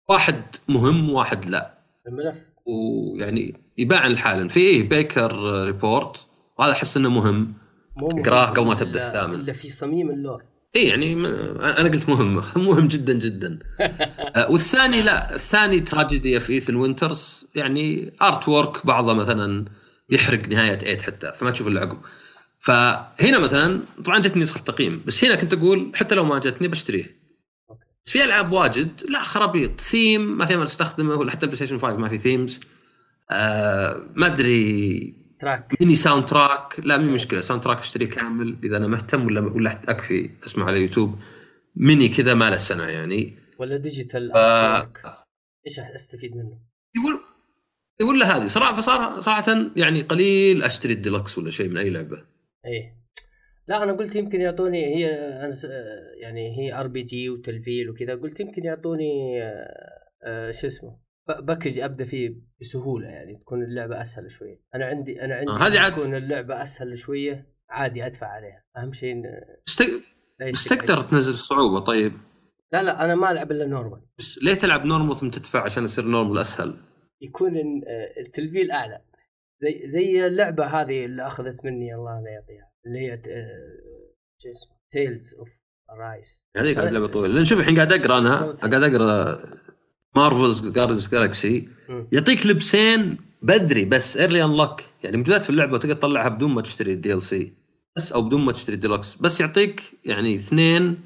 واحد مهم وواحد لا. الملف. ويعني يباع لحاله في إيه؟ Baker Report وهذا أحس إنه مهم. اقراه قبل ما تبدأ الثامن. إلا في صميم ال lore. اي يعني أنا قلت مهم مهم جدا جدا. آه، والثاني لا الثاني Tragedy of Ethan Winters يعني artwork بعضه مثلا يحرق نهاية 8 حتى فما تشوف إلا عقب. فهنا مثلا طبعا جتني نسخة تقييم بس هنا كنت أقول حتى لو ما جتني بشتريه. بس في ألعاب واجد لا خرابيط. ثيم ما في أمل استخدمه ولا حتى ال PlayStation 5 ما في themes آه ما أدري تراك mini soundtrack لا مي مشكلة. soundtrack أشتريه كامل. إذا أنا مهتم ولا ولا أكفي اسمع على يوتيوب. ميني كذا ما له سنة يعني. ولا digital ف... إيش أستفيد منه؟ يقول يقول له هذه. صراحة فصار صراحة يعني قليل أشتري الديلكس ولا شيء من أي لعبة. إيه. لا أنا قلت يمكن يعطوني هي أنا س- يعني هي RPG وتلفيل وكذا. قلت يمكن يعطوني آه، آه، شو اسمه؟ package أبدأ فيه بسهولة يعني تكون اللعبة أسهل شوية. أنا عندي أنا عندي آه، هذه عاد- تكون اللعبة أسهل شوية عادي أدفع عليها. أهم شيء إن. لا بس تقدر تنزل الصعوبه طيب؟ لا لا أنا ما ألعب إلا normal. بس ليه تلعب normal ثم تدفع عشان يصير normal أسهل؟ يكون إن- آه، التلفيل أعلى. زي زي اللعبة هذه اللي أخذت مني الله لا يعطيها. اللي هي ت- آه، شو اسمه؟ Tales of Arise هذيك كانت لعبة طويلة. لأن شوف الحين قاعد أقرأ أنا قاعد أقرأ Marvel's Guardians Galaxy. يعطيك لبسين بدري بس early unlock يعني موجودات في اللعبة وتقدر تطلعها بدون ما تشتري ال DLC بس أو بدون ما تشتري الديلوكس. بس يعطيك يعني اثنين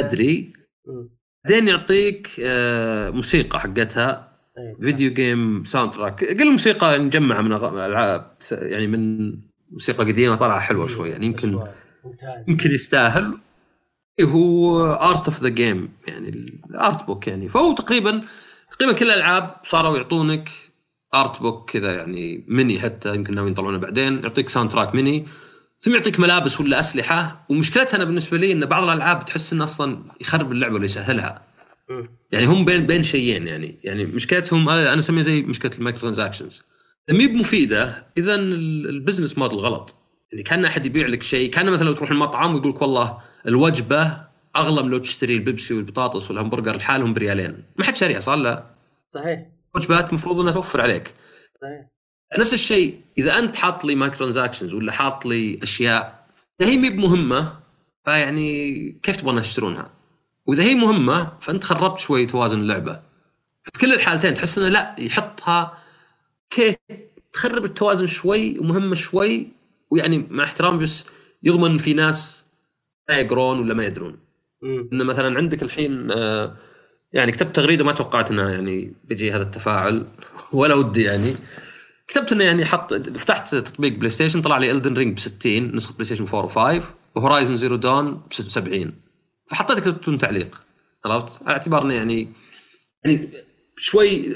بدري. بعدين يعطيك آه، موسيقى حقتها. video game soundtrack قل موسيقى مجمعه من ألعاب. يعني من موسيقى قديمة طالعة حلوة شوي. يعني يمكن يمكن يستاهل. هو art of the game يعني ال art book يعني. فهو تقريبا تقريبا كل الألعاب صاروا يعطونك art book كذا يعني ميني حتى يمكن ناويين يطلعونه بعدين يعطيك soundtrack mini ثم يعطيك ملابس ولا أسلحة. ومشكلتها أنا بالنسبة لي إن بعض الألعاب تحس انه أصلا يخرب اللعبة ولا يسهلها. يعني هم بين بين شيئين يعني. يعني مشكلتهم هذا أنا أسميها زي مشكلة ال microtransactions مي بمفيدة إذا ال- ال business model غلط. يعني كان أحد يبيع لك شيء كان مثلا لو تروح المطعم ويقول لك والله الوجبة اغلى من لو تشتري البيبسي والبطاطس والهمبرجر لحالهم بريالين ما حد شاريها صار لا صحيح وجبات المفروض إنها توفر عليك صحيح نفس الشيء إذا أنت حاط لي microtransactions ولا حاط لي أشياء إذا هي مي بمهمة فيعني كيف تبغى الناس يشترونها؟ وإذا هي مهمة فأنت خربت شوي توازن اللعبة. في كل الحالتين تحس إنه لا يحطها كيف تخرب التوازن شوي ومهمة شوي ويعني مع احترامي بس يضمن في ناس ما يقرون ولا ما يدرون. إنه مثلا عندك الحين آه، يعني كتبت تغريدة ما توقعت إنها يعني بيجي هذا التفاعل ولا ودي يعني. كتبت إنه يعني حط فتحت تطبيق PlayStation طلع لي Elden Ring ب 60 نسخة PlayStation 4 و5 و Horizon Zero Dawn ب 70 فحطيت كتبت بدون تعليق عرفت؟ على اعتبار إنه يعني يعني شوي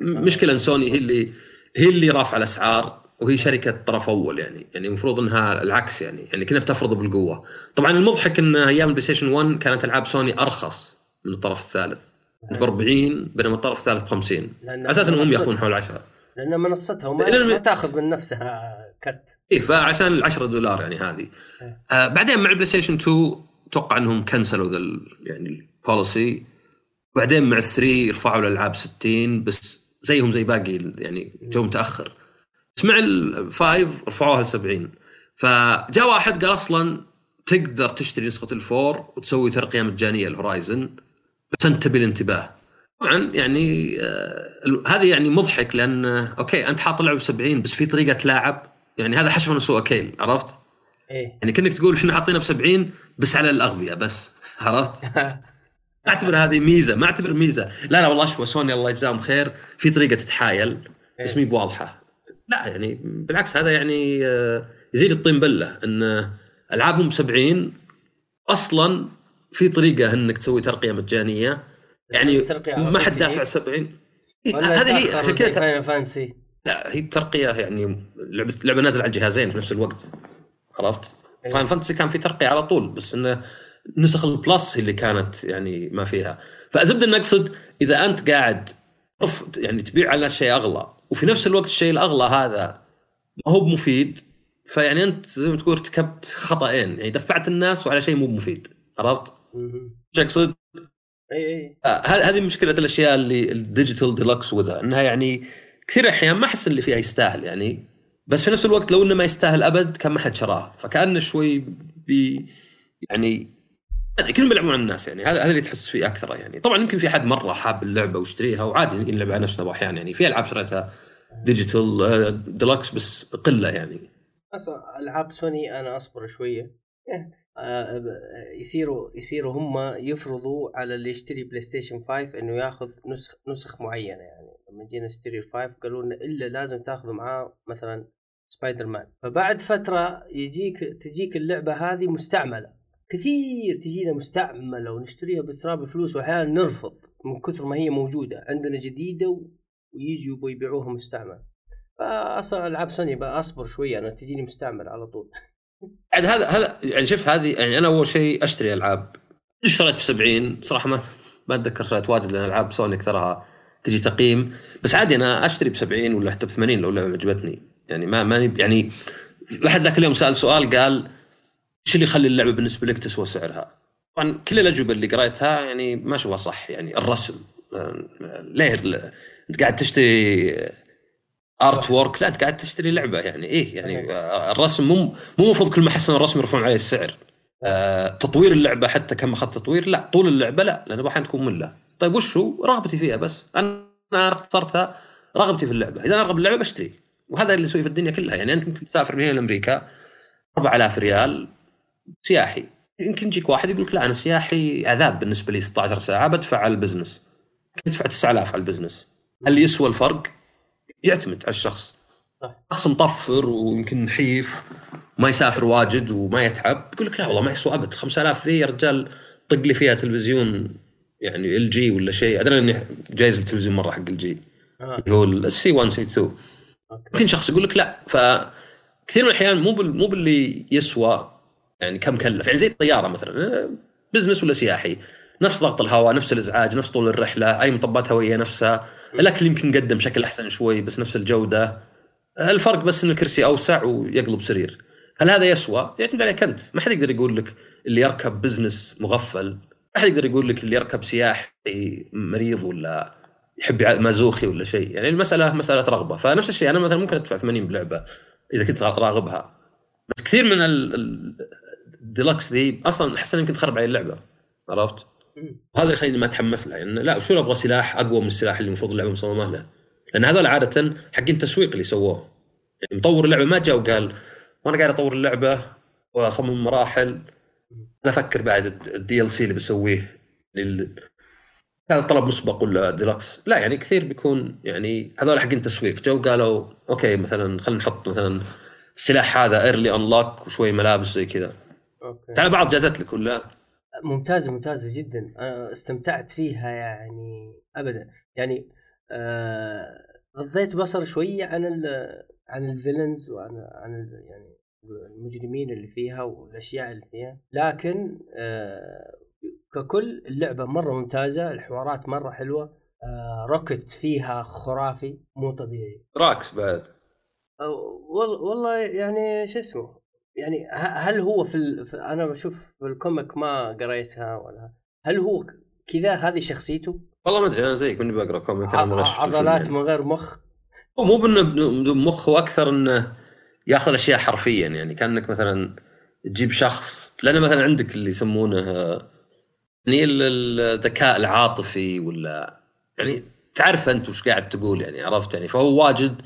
مشكلة إن سوني هي اللي هي اللي رافعة الأسعار. وهي شركة طرف أول يعني يعني المفروض إنها العكس يعني يعني كنا بتفرض بالقوة. طبعا المضحك إن أيام ال PlayStation 1 كانت ألعاب سوني أرخص من الطرف الثالث. ب 40 بينما الطرف الثالث ب 50 لأن على أساس انهم ياخذون حول 10 لأن منصتها وما لأن- ما تأخذ من نفسها كت. اي فعشان ال 10 دولار يعني هذه. آه بعدين مع ال PlayStation 2 أتوقع إنهم كنسلوا ذا يعني ال policy بعدين مع 3 رفعوا الألعاب 60 بس زيهم زي باقي يعني جو متأخر. بس مع ال five رفعوها ل 70 فجاء واحد قال أصلا تقدر تشتري نسخة ال four وتسوي ترقية مجانية لل Horizon بس أنت تبي الانتباه. طبعا يعني آه هذه يعني مضحك لأن آه، أوكي أنت حاط لعبة ب 70 بس في طريقة تلاعب يعني هذا حشو سوء كيل عرفت؟ إيه. يعني كأنك تقول إحنا حاطينه ب 70 بس على الأغبياء بس عرفت؟ أعتبر هذه ميزة ما أعتبر ميزة. لا لا والله شوف سوني الله يجزاهم خير في طريقة تتحايل بس مي بواضحة. لا يعني بالعكس هذا يعني آه، يزيد الطين بله إن ألعابهم ب 70 أصلا في طريقة إنك تسوي ترقية مجانية يعني ما حد؟ دافع 70 إيه، هذه هي عشان كذا فانسي لا هي الترقية يعني لعبة لعبة نازلة على الجهازين في نفس الوقت عرفت؟ أيوة. فاين فانتسي كان في ترقية على طول بس انه نسخ البلس هي اللي كانت يعني ما فيها فأزبد إن أقصد إذا أنت قاعد يعني تبيع على الناس شيء أغلى وفي نفس الوقت الشيء الأغلى هذا ما هو بمفيد فيعني أنت زي ما تقول ارتكبت خطأين يعني دفعت الناس وعلى شيء مو مفيد عرفت؟ إيش اقصد؟ إي إي آه، هذه مشكلة الأشياء اللي ال digital deluxe وذا إنها يعني كثير أحيان ما أحس اللي فيها يستاهل يعني بس في نفس الوقت لو إنه ما يستاهل أبد كان ما حد شراه فكأنه شوي بي يعني ما أدري، كلهم بيلعبون على الناس يعني هذا هذا اللي تحس فيه أكثر يعني. طبعا يمكن في حد مرة حاب اللعبة واشتريها وعادي نلعب على نفسنا أحيانا يعني. في ألعاب شريتها digital deluxe بس قلة يعني. ألعاب سوني أنا أصبر شوية. إيه، آه، يصيروا يصيروا هم يفرضوا على اللي يشتري PlayStation 5 إنه ياخذ نسخ نسخ معينة يعني. لما جينا نشتري ال five قالوا لنا إلا لازم تاخذ معاه مثلا سبايدر مان. فبعد فترة يجيك تجيك اللعبة هذه مستعملة. كثير تجينا مستعملة ونشتريها بتراب الفلوس وأحيانا نرفض من كثر ما هي موجودة عندنا جديدة ويجوا يبغوا يبيعوها مستعمل فاصلا ألعاب سوني أصبر شوية أنا تجيني مستعمل على طول. عاد هذا هذا يعني شوف هذه يعني أنا أول شيء أشتري ألعاب. اشتريت ب 70 صراحة ما ما أتذكر شريت واجد لأن ألعاب سوني اكثرها تجي تقييم. بس عادي أنا أشتري ب 70 ولا حتى ب 80 لو اللعبة عجبتني. يعني ما ماني يعني لحد ذاك اليوم سأل سؤال قال إيش اللي يخلي اللعبة بالنسبة لك تسوى سعرها؟ طبعا كل الأجوبة اللي قريتها يعني ما اشوفها صح يعني الرسم آه، ليه ال- أنت قاعد تشتري artwork لا أنت قاعد تشتري لعبة يعني إيه يعني آه، الرسم مو مو المفروض كل ما حسن الرسم يرفعون عليه السعر. آه، تطوير اللعبة حتى كم أخذت تطوير لا طول اللعبة لا لأن أحيانا تكون مملة طيب وش هو؟ رغبتي فيها بس. أنا اخترتها رغبتي في اللعبة. إذا أنا أرغب باللعبة بشتري. وهذا اللي يسوي في الدنيا كلها. يعني أنت ممكن تسافر من هنا لأمريكا 4000 ريال سياحي يمكن يجيك واحد يقول لك لا أنا سياحي عذاب بالنسبة لي 16 ساعة بدفع على ال business يدفع 9000 على ال business هل يسوى الفرق؟ يعتمد على الشخص. شخص مطفر ويمكن نحيف ما يسافر واجد وما يتعب يقول لك لا والله ما يسوى أبد 5000 ذي يا رجال طق لي فيها تلفزيون يعني LG ولا شيء أدري إني جايز التلفزيون مرة حق ال LG آه. اللي هو ال C 1 C 2 okay. يمكن شخص يقول لك لا فكثير من الأحيان مو. مو باللي يسوى يعني كم كلف. يعني زي الطيارة مثلا business ولا سياحي. نفس ضغط الهواء نفس الإزعاج نفس طول الرحلة أي مطبات هوائية نفسها. الأكل يمكن نقدم بشكل أحسن شوي بس نفس الجودة. الفرق بس إن الكرسي أوسع ويقلب سرير. هل هذا يسوى؟ يعتمد عليك أنت. ما حد يقدر يقول لك اللي يركب business مغفل. ما حد يقدر يقول لك اللي يركب سياحي مريض ولا يحب مازوخي ولا شيء. يعني المسألة مسألة رغبة. فنفس الشيء أنا مثلا ممكن أدفع 80 بلعبه إذا كنت راغبها. بس كثير من الديلكس ذي أصلا احس إنها يمكن تخرب علي اللعبة عرفت؟ هذا اللي يخليني ما اتحمس لها يعني لا شو أبغى سلاح؟ أقوى من السلاح اللي المفروض اللعبة مصممة له. لأن هذول عادة حقين تسويق اللي سووه. يعني مطور اللعبة ما جاء وقال وأنا قاعد أطور اللعبة وأصمم مراحل. أنا أفكر بعد ال DLC اللي بسويه. لل... هذا طلب مسبق ولا ديلكس؟ لا يعني كثير بيكون يعني هذول حقين تسويق. جو قالوا okay مثلا خلينا نحط مثلا السلاح هذا early unlock وشوي ملابس زي كذا. okay. تعال بعد جازت لك ولا؟ ممتازة ممتازة جدا. أنا استمتعت فيها يعني ابدا. يعني آه غضيت بصر شوية عن ال عن ال villains وعن عن ال يعني المجرمين اللي فيها والأشياء اللي فيها. لكن آه ككل اللعبة مرة ممتازة الحوارات مرة حلوة. آه Rocket فيها خرافي مو طبيعي. راكس بعد. والله والله يعني شو اسمه يعني هل هو في, ال... في أنا بشوف في ال comic ما قريتها ولا هل هو كذا هذه شخصيته؟ والله ما أدري أنا زيك مني بقرأ comic أنا عضلات يعني. من غير مخ هو مو بإنه مخ هو أكثر إنه يأخذ الاشياء حرفيا يعني كأنك مثلا تجيب شخص لأن مثلا عندك اللي يسمونه يعني الذكاء العاطفي ولا يعني تعرف أنت وش قاعد تقول يعني عرفت يعني فهو واجد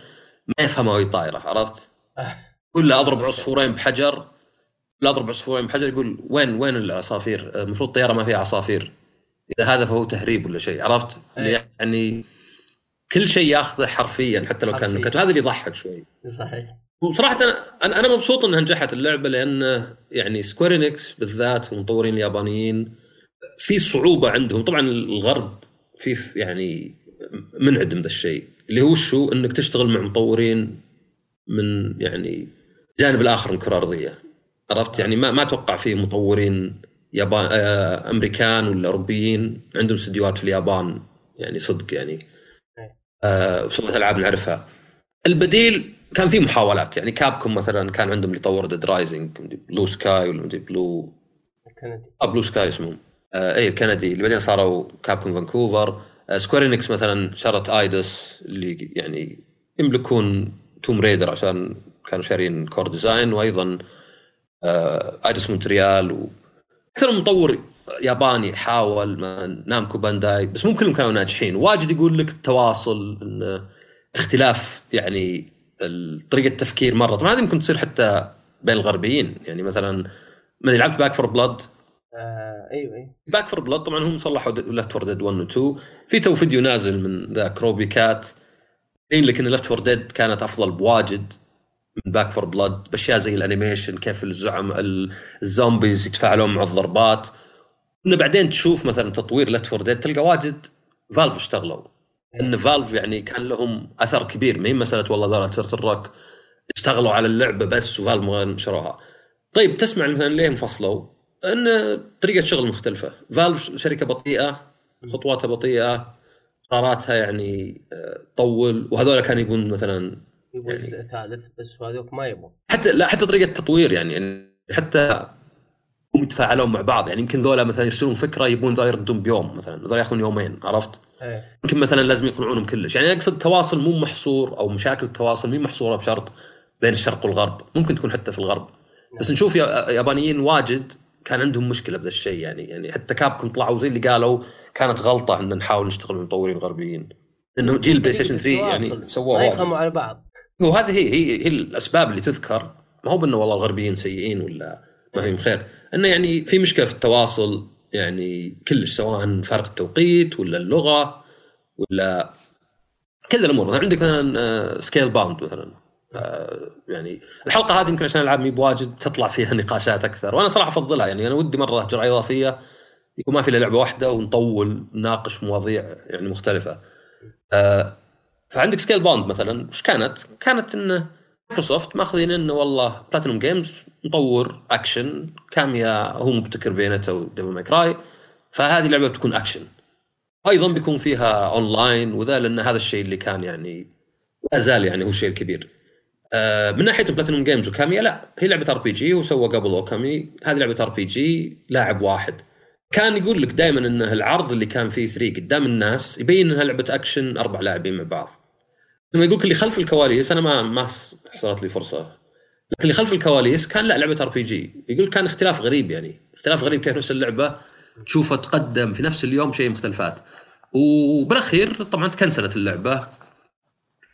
ما يفهم وهي طايرة عرفت؟ كله أضرب عصفورين بحجر لا أضرب عصفورين بحجر يقول وين وين العصافير؟ المفروض الطيارة ما فيها عصافير إذا هذا فهو تهريب ولا شيء عرفت؟ أيه. يعني كل شيء ياخذه حرفيا حتى لو حرفيا. كان نكت وهذا اللي يضحك شوي صحيح وصراحة أنا أنا مبسوط إنها نجحت اللعبة لأن يعني Square Enix بالذات المطورين اليابانيين في صعوبة عندهم طبعا الغرب في يعني منعدم ذا الشيء اللي هو شو إنك تشتغل مع مطورين من يعني الجانب الآخر من الكره الارضيه عرفت؟ يعني ما ما أتوقع فيه مطورين يابان آه أمريكان ولا أوروبيين عندهم استديوهات في اليابان. يعني صدق يعني. آه ألعاب نعرفها. البديل كان في محاولات. يعني Capcom مثلا كان عندهم اللي طور Dead Rising Blue Sky ولا Blue الكندي. آه Blue Sky اسمهم آه اي الكندي. اللي بعدين صاروا Capcom Vancouver. آه Square Enix مثلا شرت Eidos اللي يعني يملكون Tomb Raider عشان كانوا شارين Core Design وأيضا آه Eidos Montreal و أكثر من مطور ياباني حاول Namco Bandai بس مو كلهم كانوا ناجحين. واجد يقول لك التواصل اختلاف يعني طريقة التفكير مرة. طبعا هذه ممكن تصير حتى بين الغربيين. يعني مثلا ما لعبت Back 4 Blood آه أيوه أيوه. Back 4 Blood طبعا هم صلحوا Left 4 Dead 1 و 2 في تو فيديو نازل من ذا Crowbcat يبين لك إن Left 4 Dead كانت أفضل بواجد. من Back 4 Blood بأشياء زي ال animation كيف الزعم ال zombies يتفاعلون مع الضربات. إنه بعدين تشوف مثلا تطوير Left 4 Dead تلقى واجد Valve اشتغلوا. ان فالف يعني كان لهم أثر كبير. ما هي مساله والله ذولا تيرتل روك اشتغلوا على اللعبة بس وفالف ما نشروها طيب تسمع مثلا ليه انفصلوا؟ ان طريقة شغل مختلفة. فالف شركة بطيئة خطواتها بطيئة قراراتها يعني تطول آه، وهذول كانوا يبون مثلا يبون يعني ثالث بس هذوك ما يبون. حتى لا حتى طريقة التطوير يعني, يعني حتى هم يتفاعلون مع بعض. يعني يمكن ذولا مثلا يرسلون فكرة يبون ذولا يردون بيوم مثلا ذولا يأخذون يومين عرفت؟ إيه. يمكن مثلا لازم يقنعونهم كلش. يعني أقصد التواصل مو محصور أو مشاكل التواصل مو محصورة بشرط بين الشرق والغرب. ممكن تكون حتى في الغرب. بس نشوف يابانيين واجد كان عندهم مشكلة بهذا الشيء. يعني يعني حتى Capcom طلعوا زي اللي قالوا كانت غلطة إن نحاول نشتغل مع مطورين غربيين. إنه جيل ال PlayStation 3 يعني سووها ما يفهموا على بعض. هو هذه هي هي, هي الأسباب اللي تذكر. ما هو بأنه والله الغربيين سيئين ولا ما فيهم خير. أنه يعني في مشكلة في التواصل يعني كلش سواء فرق التوقيت ولا اللغة ولا كل الأمور. مثلا عندك مثلا Scalebound مثلا. آه، يعني الحلقة هذه يمكن عشان العاب مو بواجد تطلع فيها نقاشات أكثر. وأنا صراحة أفضلها يعني أنا ودي مرة جرعة إضافية يكون ما في إلا لعبة واحدة ونطول نناقش مواضيع يعني مختلفة. فعندك Scalebound مثلا وش كانت؟ كانت انه مايكروسوفت ماخذين انه والله Platinum Games مطور اكشن كاميا هو مبتكر Bayonetta و Devil May Cry فهذه اللعبة بتكون اكشن أيضا بيكون فيها اونلاين وذا لأن هذا الشيء اللي كان يعني لا زال يعني هو الشيء الكبير. آه من ناحية Platinum Games وكاميا لا هي لعبة RPG وسوى قبل Okami هذه لعبة RPG لاعب واحد. كان يقول لك دائما انه العرض اللي كان في E3 قدام الناس يبين إنها لعبة اكشن أربع لاعبين مع بعض. لما يقول لك اللي خلف الكواليس أنا ما ما حصلت لي فرصة. لكن اللي خلف الكواليس كان لا لعبة RPG يقول كان اختلاف غريب يعني. اختلاف غريب كيف نفس اللعبة تشوفها تقدم في نفس اليوم شيء مختلفات. وبالأخير طبعا تكنسلت اللعبة.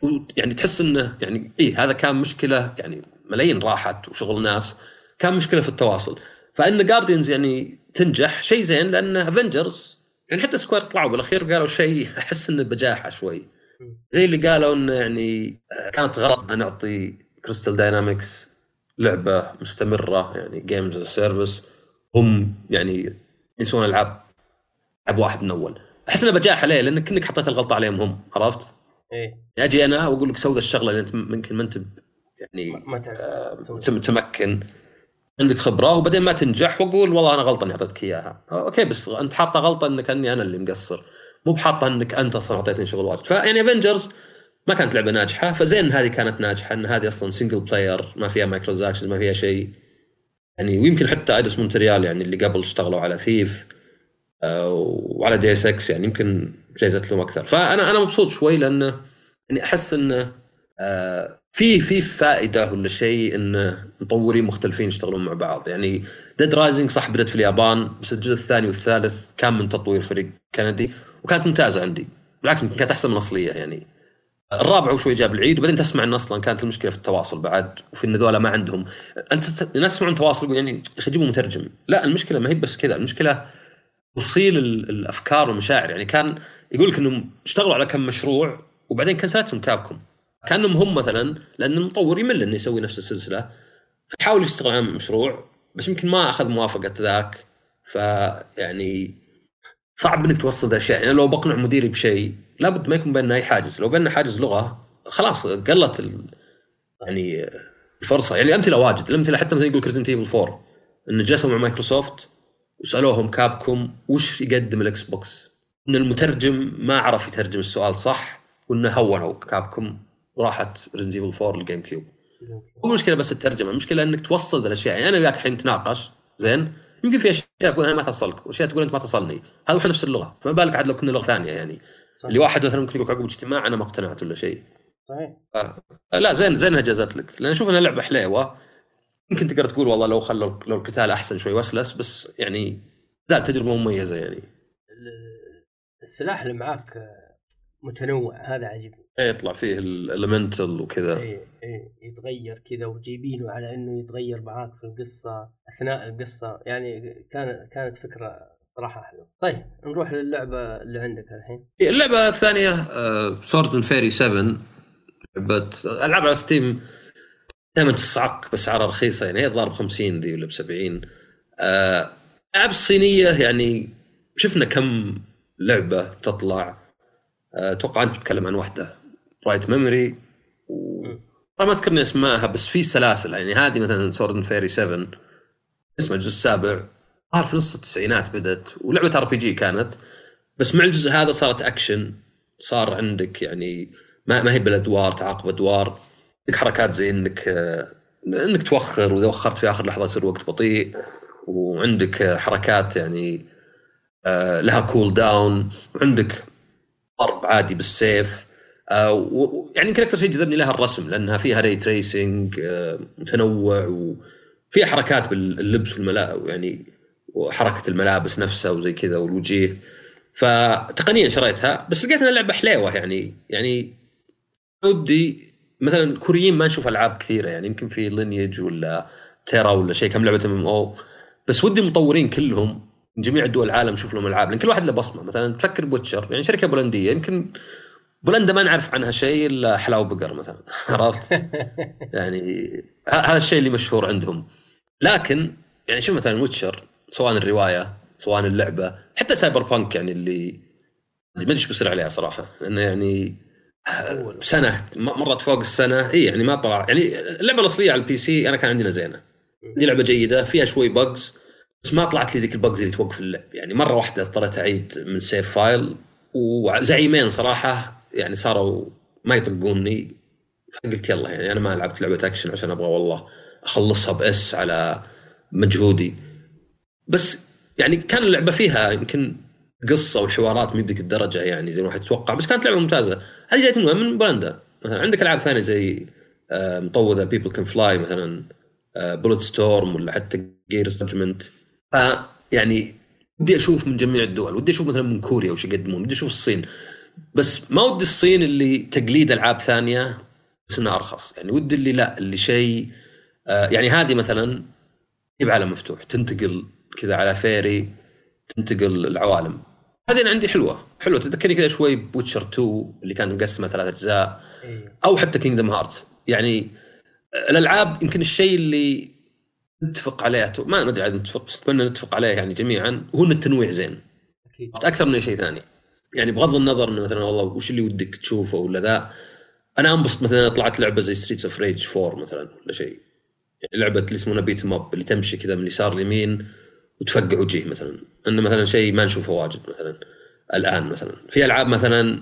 ويعني تحس إنه يعني اي هذا كان مشكلة يعني ملايين راحت وشغل ناس. كان مشكلة في التواصل. فإن Guardians يعني تنجح شيء زين لأن Avengers يعني حتى Square طلعوا بالأخير قالوا شيء أحس إنه بجاحة شوي. زي اللي قالوا انه يعني كانت غلط نعطي Crystal Dynamics لعبة مستمرة يعني games service هم يعني ينسون ألعاب لاعب واحد من أول. أحس إنه بجاح عليه لانك كانك حطيت الغلطة عليهم هم عرفت؟ إيه. يعني أجي أنا وأقول لك سوي الشغلة اللي أنت ممكن ما أنت يعني ما تعرف آه، متمكن عندك خبرة وبعدين ما تنجح وأقول والله أنا غلطان إني أعطيتك إياها. آه، أوكي بس أنت حاطة غلطة إنك أني أنا اللي مقصر. مو بحاطه انك انت أصلا اعطيتني شغل واجد. فيعني Avengers ما كانت لعبة ناجحة. فزين هذه كانت ناجحة إن هذه أصلا single player ما فيها مايكرو ما فيها شيء. يعني ويمكن حتى Eidos Montreal يعني اللي قبل اشتغلوا على Thief آه، وعلى Deus Ex يعني يمكن جايزت لهم أكثر. فانا أنا مبسوط شوي لأنه يعني أحس انه آه، في في فائدة ولا شيء إن مطورين مختلفين يشتغلون مع بعض. يعني Dead Rising صح بدأت في اليابان بس الجزء الثاني والثالث كان من تطوير فريق كندي. وكانت ممتازة عندي. بالعكس كانت أحسن من الاصليه يعني. الرابع وشوي جاب العيد وبعدين تسمع إن أصلا كانت المشكلة في التواصل بعد وفي إن ذولا ما عندهم. أنت الناس يسمعون تواصل يقول يعني أخي جيبوا مترجم. لا المشكلة ما هي بس كذا المشكلة توصيل ال- الأفكار والمشاعر. يعني كان يقول لك إنهم اشتغلوا على كم مشروع وبعدين كنسلتهم كابكم. كأنهم هم مثلا لأن المطور يمل إنه يسوي نفس السلسلة فيحاول يشتغل على مشروع بس يمكن ما أخذ موافقة ذاك. فيعني صعب إنك توصل ذا الشيء يعني لو بقنع مديري بشيء لابد ما يكون بيننا أي حاجز. لو بيننا حاجز لغة خلاص قلت ال... يعني الفرصة. يعني امثله واجد. الأمثلة حتى مثلا يقول Resident Evil 4 إن جلسوا مع مايكروسوفت وسألوهم Capcom وش يقدم ال Xbox؟ إن المترجم ما عرف يترجم السؤال صح وإنه هونوا Capcom وراحت Resident Evil 4 لل GameCube مو المشكلة بس الترجمة المشكلة إنك توصل الأشياء. يعني أنا وياك الحين نتناقش زين؟ يمكن في أشياء أقول أنا ما توصلك وأشياء تقول أنت ما توصلني هذا إحنا نفس اللغة فما بالك عاد لو كنا لغة ثانية يعني. صح. اللي واحد مثلا ممكن يقول عقب اجتماع أنا ما اقتنعت ولا شيء. صحيح. ف- لا زين زين انها جازت لك. لأن أشوف انها لعبة حليوة. يمكن تقدر تقول والله لو خلوا لو القتال أحسن شوي وأسلس بس يعني لا تجربة مميزة يعني. ال- السلاح اللي معاك آه، متنوع هذا إيه، يطلع فيه ال elemental وكذا. اي اي يتغير كذا وجايبينه على إنه يتغير معاك في القصة أثناء القصة. يعني كانت كانت فكرة صراحة حلوة. طيب نروح للعبة اللي عندك الحين. اللعبة الثانية Sword and Fairy 7 لعبه ألعاب على Steam دائما تصعق باسعار رخيصة يعني. هي الظاهر ب 50 ذي ولا ب 70 آه، ألعاب الصينيه يعني شفنا كم لعبة تطلع. آه، أتوقع أنت بتتكلم عن واحدة. Bright Memory و... طبعا ما اذكرني اسمائها بس في سلاسل يعني هذه مثلا Sword Fairy 7 اسمها الجزء السابع. ظهر في نص التسعينات بدت ولعبة RPG كانت بس مع الجزء هذا صارت اكشن صار عندك يعني ما, ما هي بالادوار تعاقب ادوار عندك حركات زي إنك آه، إنك توخر وإذا وخرت في آخر لحظة يصير وقت بطيء وعندك حركات يعني آه، لها cooldown وعندك ضرب عادي بالسيف. يعني يمكن أكثر شيء جذبني لها الرسم لأنها فيها ray tracing متنوع وفيها حركات باللبس والملا يعني وحركه الملابس نفسها وزي كذا والوجيه. فتقنيا شريتها بس لقيت إنها لعبة حليوة يعني يعني ودي مثلا كوريين ما نشوف ألعاب كثيرة يعني يمكن في Lineage ولا Tera ولا شيء كم لعبة MMO بس ودي المطورين كلهم من جميع دول العالم نشوف لهم ألعاب لأن كل واحد له بصمة. مثلا تفكر Witcher يعني شركة بولندية يمكن بولندا ما نعرف عنها شيء إلا حلاوة بقر مثلا. عرفت؟ يعني هذا الشيء اللي مشهور عندهم. لكن يعني شوف مثلا Witcher سواء الرواية سواء اللعبة حتى Cyberpunk يعني اللي ما أدري إيش بيصير عليها صراحة. لأنه يعني سنة مرت فوق السنة. إي يعني ما طلع. يعني اللعبة الأصلية على ال PC أنا كان عندنا زينة. دي لعبة جيدة فيها شوي bugs بس ما طلعت لي ذيك ال bugs اللي توقف اللعب. يعني مرة واحدة اضطريت أعيد من save file وزعيمين صراحة. يعني صاروا ما يطقوني فقلت يلا يعني أنا ما لعبت لعبة أكشن عشان أبغى والله أخلصها بأس على مجهودي. بس يعني كان اللعبة فيها يمكن قصة والحوارات مي بذيك الدرجة يعني زي ما واحد يتوقع بس كانت لعبة ممتازة. هذه جايت من بولندا. مثلا عندك ألعاب ثانية زي آه، مطوره People Can Fly مثلا Bulletstorm ولا حتى Gears Judgment يعني ودي أشوف من جميع الدول ودي أشوف مثلا من كوريا وش يقدمون ودي أشوف الصين. بس ما ودي الصين اللي تقليد ألعاب ثانية بس إنها أرخص. يعني ودي اللي لا اللي شيء آه، يعني هذه مثلا هي بعالم مفتوح. تنتقل كذا على فيري تنتقل العوالم. هذه أنا عندي حلوة حلوة. تذكرني كذا شوي Witcher 2 اللي كان مقسمة ثلاث أجزاء إيه. أو حتى Kingdom Hearts يعني الألعاب يمكن الشيء اللي نتفق عليه ما أدري عاد نتفق أتمنى نتفق عليه يعني جميعا هو إن التنويع زين. أكيد. أكثر من شيء ثاني. يعني بغض النظر إنه مثلا والله وش اللي ودك تشوفه ولا ذا أنا أنبسط مثلا طلعت لعبة زي Streets of Rage 4 مثلا ولا شيء. يعني لعبة اللي اسمها beat 'em up اللي تمشي كذا من اليسار اليمين وتفقع وجيه مثلا. إنه مثلا شيء ما نشوفه واجد مثلا الآن مثلا. في ألعاب مثلا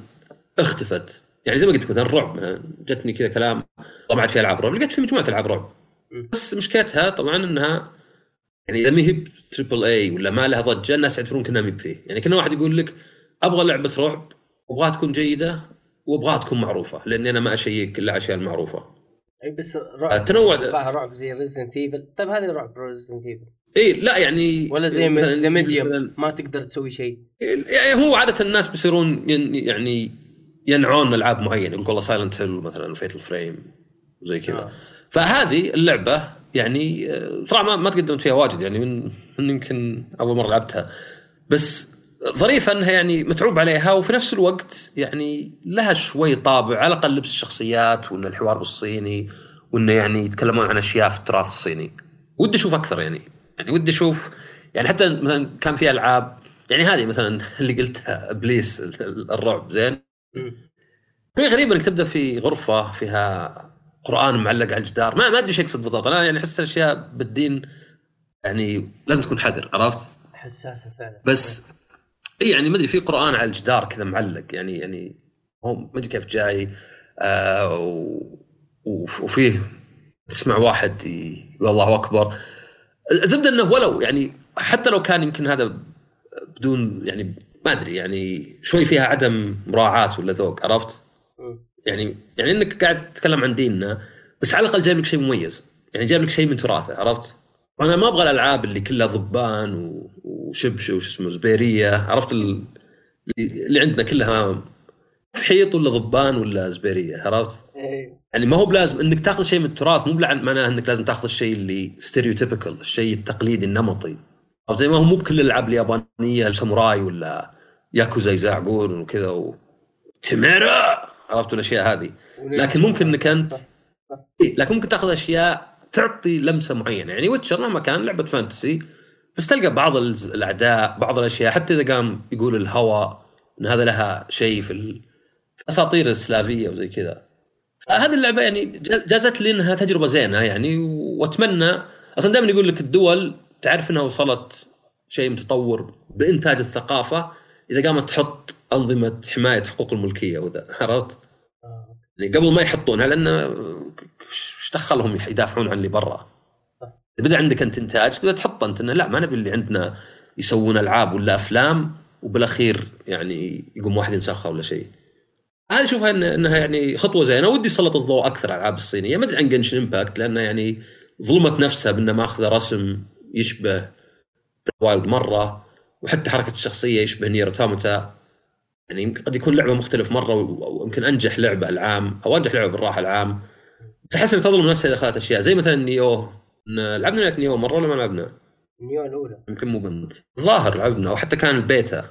اختفت. يعني زي ما قلت لك مثلا الرعب مثلا جتني كذا كلام. طبعا في ألعاب رعب لقيت في مجموعة ألعاب رعب. بس مشكلتها طبعا إنها يعني إذا ما هي triple A ولا ما لها ضجة الناس يعتبرون كأنها ما فيه يعني كنا واحد يقول لك أبغى لعبة رعب وابغاها تكون جيدة وأبغاها تكون معروفة لأني أنا ما أشيك إلا الاشياء المعروفة. أي بس رعب. أتوقع رعب زي Resident Evil طيب هذه رعب Resident Evil إي لا يعني ولا زي The Medium ما تقدر تسوي شيء. يعني هو عادة الناس بيصيرون يعني ينعون ألعاب معينة يقول والله Silent Hill مثلا Fatal Frame وزي كذا. آه. فهذه اللعبة يعني آه، صراحة ما, ما تقدمت فيها واجد يعني من, من يمكن أول مرة لعبتها. بس ظريفة إنها يعني متعوب عليها وفي نفس الوقت يعني لها شوي طابع على الأقل لبس الشخصيات وإن الحوار بالصيني وإنه يعني يتكلمون عن أشياء في التراث الصيني. ودي أشوف أكثر يعني. يعني ودي أشوف يعني حتى مثلا كان في ألعاب يعني هذه مثلا اللي قلتها إبليس ال- ال- الرعب زين. شيء غريب إنك تبدأ في غرفة فيها قرآن معلق على الجدار. ما ما أدري إيش يقصد بالضبط. أنا يعني أحس الأشياء بالدين يعني لازم تكون حذر عرفت؟ حساسة فعلا. بس إي يعني ما أدري في قرآن على الجدار كذا معلق يعني يعني هو ما أدري كيف جاي آه وفيه تسمع واحد يقول الله أكبر الزبدة إنه ولو يعني حتى لو كان يمكن هذا بدون يعني ما أدري يعني شوي فيها عدم مراعاة ولا ذوق عرفت؟ يعني يعني إنك قاعد تتكلم عن ديننا بس على الأقل جايب لك شيء مميز يعني جايب لك شيء من تراثه عرفت؟ أنا ما أبغى الالعاب اللي كلها ضبان و- وشبش وش اسمه زبيرية. عرفت ال- اللي عندنا كلها تفحيط ولا ضبان ولا زبيرية عرفت؟ إيه. يعني ما هو بلازم انك تاخذ شيء من التراث مو معناه انك لازم تاخذ الشيء اللي stereotypical الشيء التقليدي النمطي. زي ما هو مو بكل الألعاب اليابانية الساموراي ولا ياكوزا يزعقون وكذا و... تيميرا عرفت؟ الاشياء هذه. لكن ممكن انك انت. إيه لكن ممكن تاخذ أشياء تعطي لمسة معينة يعني Witcher مهما كان لعبة fantasy بس تلقى بعض الأعداء بعض الأشياء حتى إذا قام يقول الهوى إن هذا لها شيء في ال- في الاساطير السلافية وزي كذا هذه اللعبة يعني جا- جازت لي انها تجربة زينة يعني وأتمنى أصلا دائما يقول لك الدول تعرف إنها وصلت شيء متطور بإنتاج الثقافة إذا قامت تحط أنظمة حماية حقوق الملكية وذا عرفت؟ يعني قبل ما يحطونها لأن إيش دخلهم يدافعون عن اللي برا؟ بدأ عندك أنت إنتاج تبدا تحط أنت إنه لا ما نبي اللي عندنا يسوون ألعاب ولا أفلام وبالأخير يعني يقوم واحد ينسخها ولا شيء. هذه أشوفها إنها يعني خطوة زينة. ودي يسلط الضوء أكثر على الألعاب الصينية. ما أدري عن Genshin Impact لانها يعني ظلمت نفسها بأنها ماخذة رسم يشبه Wild مرة وحتى حركة الشخصية يشبه Nier Automata يعني يمكن- قد يكون لعبة مختلف مرة ويمكن أنجح لعبة العام أو أنجح لعبة بالراحة العام. احس انها تظلم نفسها إذا اخذت أشياء. زي مثلا Nioh. لعبنا لك Nioh مرة ولا ما لعبنا؟ Nioh الأولى. يمكن مو بنت ظاهر لعبنا أو حتى كان البيتا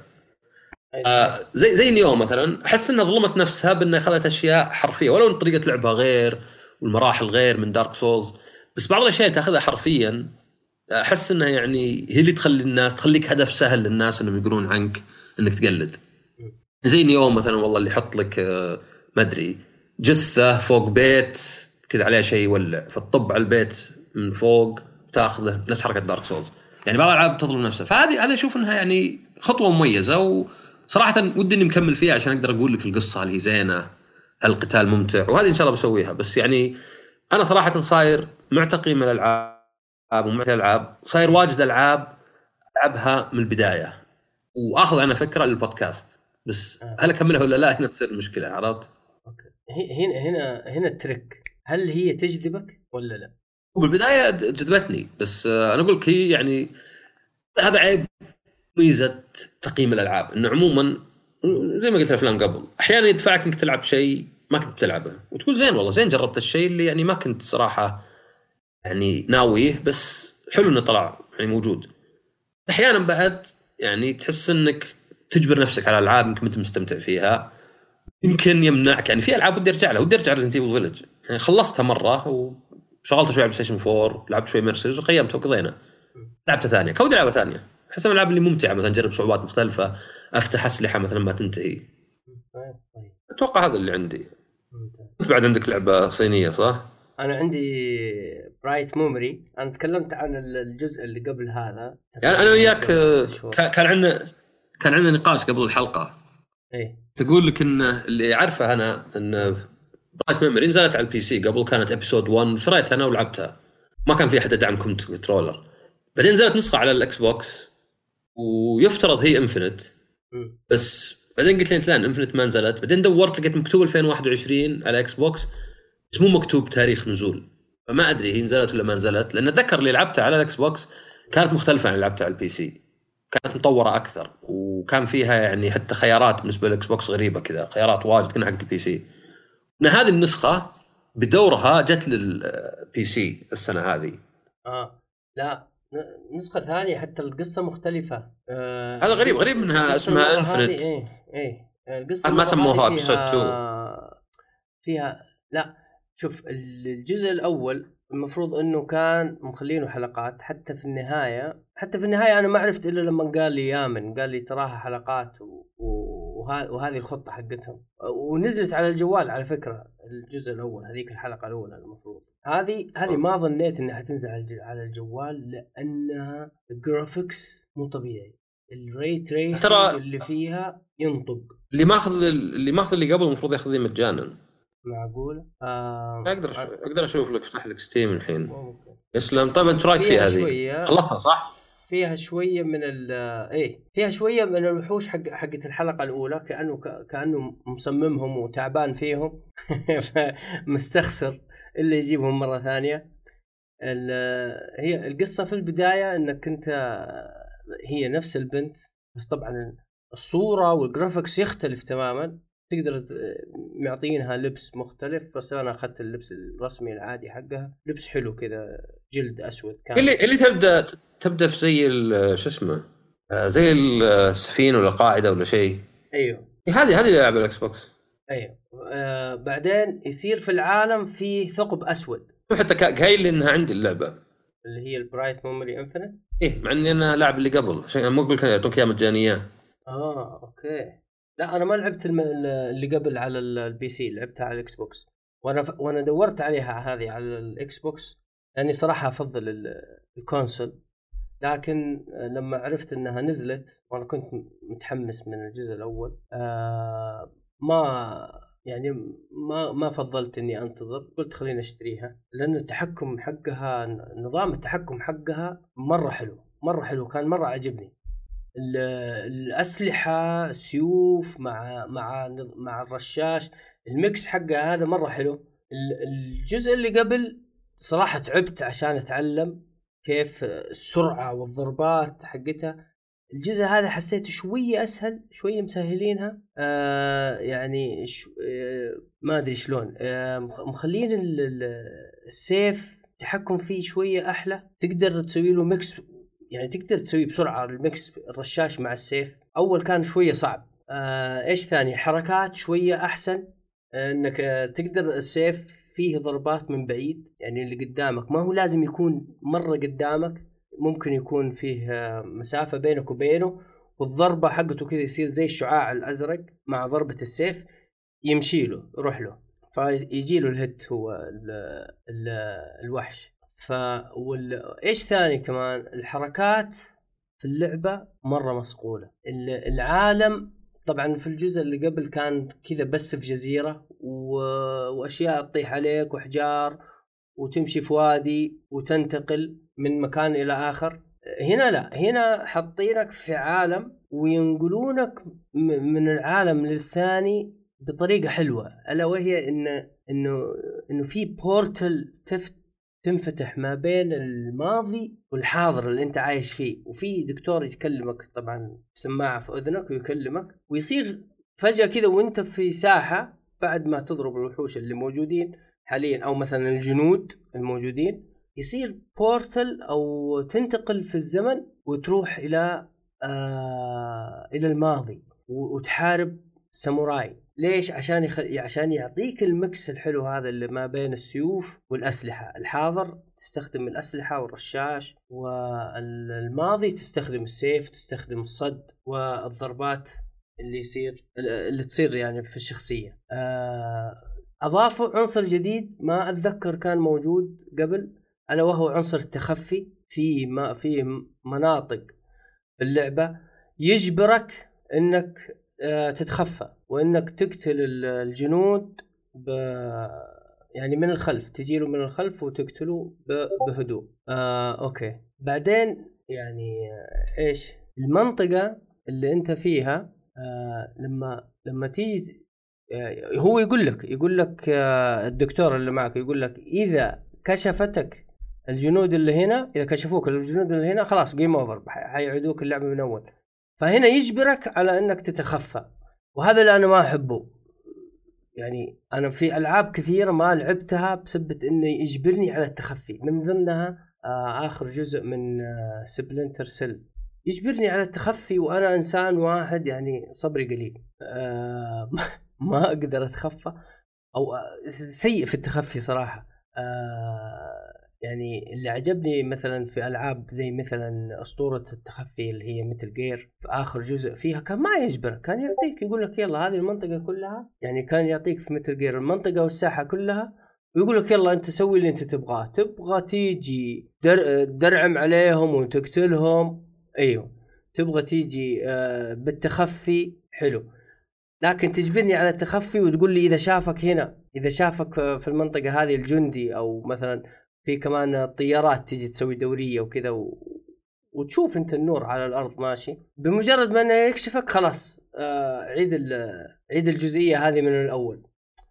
آه زي زي Nioh مثلا. أحس إنها ظلمت نفسها بإنها اخذت أشياء حرفية. ولو إن طريقة لعبها غير والمراحل غير من Dark Souls بس بعض الأشياء اللي تأخذها حرفيا أحس إنها يعني هي اللي تخلي الناس تخليك هدف سهل للناس إنهم يقولون عنك إنك تقلد. زي Nioh مثلا والله اللي يحط لك آه، ما أدري جثة فوق بيت كذا عليها شيء يولع فتطب على البيت من فوق تأخذه نفس حركة دارك سولز يعني بعض الألعاب تظلم نفسها. فهذه أنا أشوف إنها يعني خطوة مميزة وصراحة ودي إني مكمل فيها عشان أقدر أقول لك القصة هل هي زينة هل القتال ممتع وهذه إن شاء الله بسويها. بس يعني أنا صراحة صاير مع تقييم الألعاب ومع الألعاب صاير واجد ألعاب ألعبها من البداية. وأخذ عنها فكرة للبودكاست. بس آه. هل أكملها ولا لا هنا تصير المشكلة عرفت؟ okay هنا هنا هنا ال trick هل هي تجذبك ولا لا؟ بالبداية جذبتني بس أنا أقول لك هي يعني هذا عيب ميزة تقييم الألعاب إنه عموما زي ما قلت الأفلام قبل أحيانا يدفعك إنك تلعب شيء ما كنت تلعبه وتقول زين والله زين جربت الشيء اللي يعني ما كنت صراحة يعني ناويه بس حلو إنه طلع يعني موجود أحيانا بعد يعني تحس إنك تجبر نفسك على ألعاب يمكن أنت مستمتع فيها يمكن يمنعك. يعني في ألعاب ودي أرجع لها ودي أرجع Resident Evil Village يعني خلصتها مرة و شغلت شوي على Station 4 لعبت شوي Mercenaries وقيمته وقضينا. لعبه ثانية كودي لعبة ثانية. أحس من الألعاب اللي ممتعة مثلا اجرب صعوبات مختلفة أفتح أسلحة مثلا ما تنتهي. أتوقع هذا اللي عندي. انت بعد عندك لعبة صينية صح؟ أنا عندي Bright Memory أنا تكلمت عن الجزء اللي قبل هذا. يعني أنا وياك كان عندنا كان عندنا نقاش قبل الحلقة. إيه. تقول لك إن اللي اعرفه أنا إن Bright Memory نزلت على ال PC قبل كانت episode 1 شريتها أنا ولعبتها؟ ما كان في أحد دعم controller بعدين نزلت نسخة على ال Xbox ويفترض هي Infinite. بس بعدين قلت لي لا Infinite ما نزلت. بعدين دورت لقيت مكتوب 2021 على Xbox بس مو مكتوب تاريخ نزول. فما أدري هي نزلت ولا ما نزلت لأن أتذكر اللي لعبتها على ال Xbox كانت مختلفة عن اللي لعبتها على ال PC كانت مطورة أكثر وكان فيها يعني حتى خيارات بالنسبة لل Xbox غريبة كذا خيارات واجد كنا حق ال PC ان هذه النسخة بدورها جت لل PC السنة هذه. آه. لا ن- نسخة ثانية حتى القصة مختلفة. آه هذا غريب غريب منها اسمها Infinite إيه إيه. القصة ما سموها episode فيها فيها لا شوف الجزء الأول المفروض إنه كان مخلينه حلقات حتى في النهاية حتى في النهاية أنا ما عرفت إلا لما قال لي يامن قال لي تراها حلقات و... وه... وهذه الخطة حقتهم. ونزلت على الجوال على فكرة الجزء الأول هذيك الحلقة الأولى المفروض. هذه هذه ما ظنيت إنها حتنزل على الج- على الجوال لأنها الجرافيكس مو طبيعي. الري ترى- اللي فيها ينطق. اللي ماخذ اللي ماخذ اللي قبل المفروض ياخذ لي مجانا. معقول؟ آه أقدر أش- أقدر أشوف لك أفتح لك ستيم الحين. ممكن. يسلم. طيب أنت رأيك فيها هذه؟ خلصتها صح؟ فيها شوية من ال إيه فيها شوية من الوحوش حق حقت الحلقة الأولى كأنه ك- كأنه مصممهم وتعبان فيهم. مستخسر. إلا يجيبهم مرة ثانية. ال- هي القصة في البداية إنك أنت هي نفس البنت بس طبعا الصورة وال graphics يختلف تماما. تقدر معطينها لبس مختلف بس أنا أخذت اللبس الرسمي العادي حقها. لبس حلو كذا جلد أسود كان. اللي اللي تبدا تبدأ في زي شو اسمه؟ آه، زي السفينة ولا القاعده ولا شيء. أيوه. هذه هذه اللي العب ال Xbox. أيوه. آه بعدين يصير في العالم في ثقب أسود. حتى قايل إنها عندي اللعبة. اللي هي ال Bright Memory Infinite إيه مع إني أنا لاعب اللي قبل. عشان مو أقول لك يعطوك اياها مجانية. آه okay. لا أنا ما لعبت. اللي قبل على ال- ال PC لعبتها على ال Xbox وأنا ف... وأنا دورت عليها هذه على ال Xbox لأني صراحة أفضل ال- ال console. لكن لما عرفت إنها نزلت وأنا كنت متحمس من الجزء الأول آه ما يعني ما ما فضلت إني أنتظر. قلت خليني أشتريها لأن التحكم حقها نظام التحكم حقها مرة حلو مرة حلو كان مرة عجبني الأسلحة سيوف مع مع مع الرشاش. الميكس حقها هذا مرة حلو. ال- الجزء اللي قبل صراحة تعبت عشان أتعلم كيف السرعة والضربات حقتها الجزء هذا حسيته شوية أسهل شوية مسهلينها. آه يعني. آه ما أدري شلون. آه مخ- مخلين ال- ال- السيف تحكم فيه شوية أحلى. تقدر تسوي له mix يعني تقدر تسوي بسرعة ال mix الرشاش مع السيف. أول كان شوية صعب. آه إيش ثاني؟ الحركات شوية أحسن. إنك آه تقدر السيف فيه ضربات من بعيد. يعني اللي قدامك ما هو لازم يكون مرة قدامك. ممكن يكون فيه آه، مسافة بينك وبينه والضربة حقته كذا يصير زي الشعاع الأزرق مع ضربة السيف يمشي له يروح له. فيجي له الهت هو ال ال الوحش. ف وال... إيش ثاني كمان؟ الحركات في اللعبة مرة مصقوله ال- العالم طبعا في الجزء اللي قبل كان كذا بس في جزيرة و... وأشياء تطيح عليك وحجار وتمشي في وادي وتنتقل من مكان إلى آخر. هنا لا هنا حاطينك في عالم وينقلونك من العالم للثاني بطريقة حلوة. ألا وهي إن إنه إنه في بورتل تفت تنفتح ما بين الماضي والحاضر اللي انت عايش فيه. وفي دكتور يتكلمك طبعا سماعة في أذنك ويكلمك ويصير فجأة كذا وانت في ساحة بعد ما تضرب الوحوش اللي موجودين حاليا أو مثلا الجنود الموجودين يصير بورتل أو تنتقل في الزمن وتروح إلى آه إلى الماضي وتحارب ساموراي. ليش؟ عشان يخ... عشان يعطيك المكس الحلو هذا اللي ما بين السيوف والأسلحة. الحاضر تستخدم الأسلحة والرشاش والماضي تستخدم السيف تستخدم الصد والضربات اللي يصير اللي تصير يعني في الشخصية. آه، اضافوا عنصر جديد ما أتذكر كان موجود قبل ألا وهو عنصر التخفي. في ما في مناطق في اللعبه يجبرك إنك تتخفى وإنك تقتل الجنود ب يعني من الخلف تجي له من الخلف وتقتله بهدوء. آه أوكي. بعدين يعني آه، إيش؟ المنطقة اللي أنت فيها آه لما لما تيجي آه هو يقول لك يقول لك آه الدكتور اللي معك يقول لك إذا كشفتك الجنود اللي هنا إذا كشفوك الجنود اللي هنا خلاص game over حيعيدوك اللعبة من أول. فهنا يجبرك على أنك تتخفى. وهذا اللي أنا ما أحبه. يعني أنا في ألعاب كثيرة ما لعبتها بسبه إنه يجبرني على التخفي. من ضمنها آه آخر جزء من آه Splinter Cell يجبرني على التخفي وأنا إنسان واحد يعني صبري قليل. آه ما أقدر أتخفى. أو آه، سيء في التخفي صراحة. آه يعني اللي عجبني مثلا في ألعاب زي مثلا أسطورة التخفي اللي هي Metal Gear في آخر جزء فيها كان ما يجبرك كان يعطيك يقول لك يلا هذه المنطقة كلها يعني كان يعطيك في Metal Gear المنطقة والساحة كلها ويقول لك يلا أنت سوي اللي أنت تبغاه تبغى تيجي در... درعم عليهم وتقتلهم أيوه تبغى تيجي آه بالتخفي حلو. لكن تجبرني على التخفي وتقول لي إذا شافك هنا إذا شافك في المنطقة هذه الجندي أو مثلا في كمان الطيارات تجي تسوي دورية وكذا و... وتشوف انت النور على الأرض ماشي؟ بمجرد ما أنه يكشفك خلاص آه عيد عيد الجزئية هذه من الأول.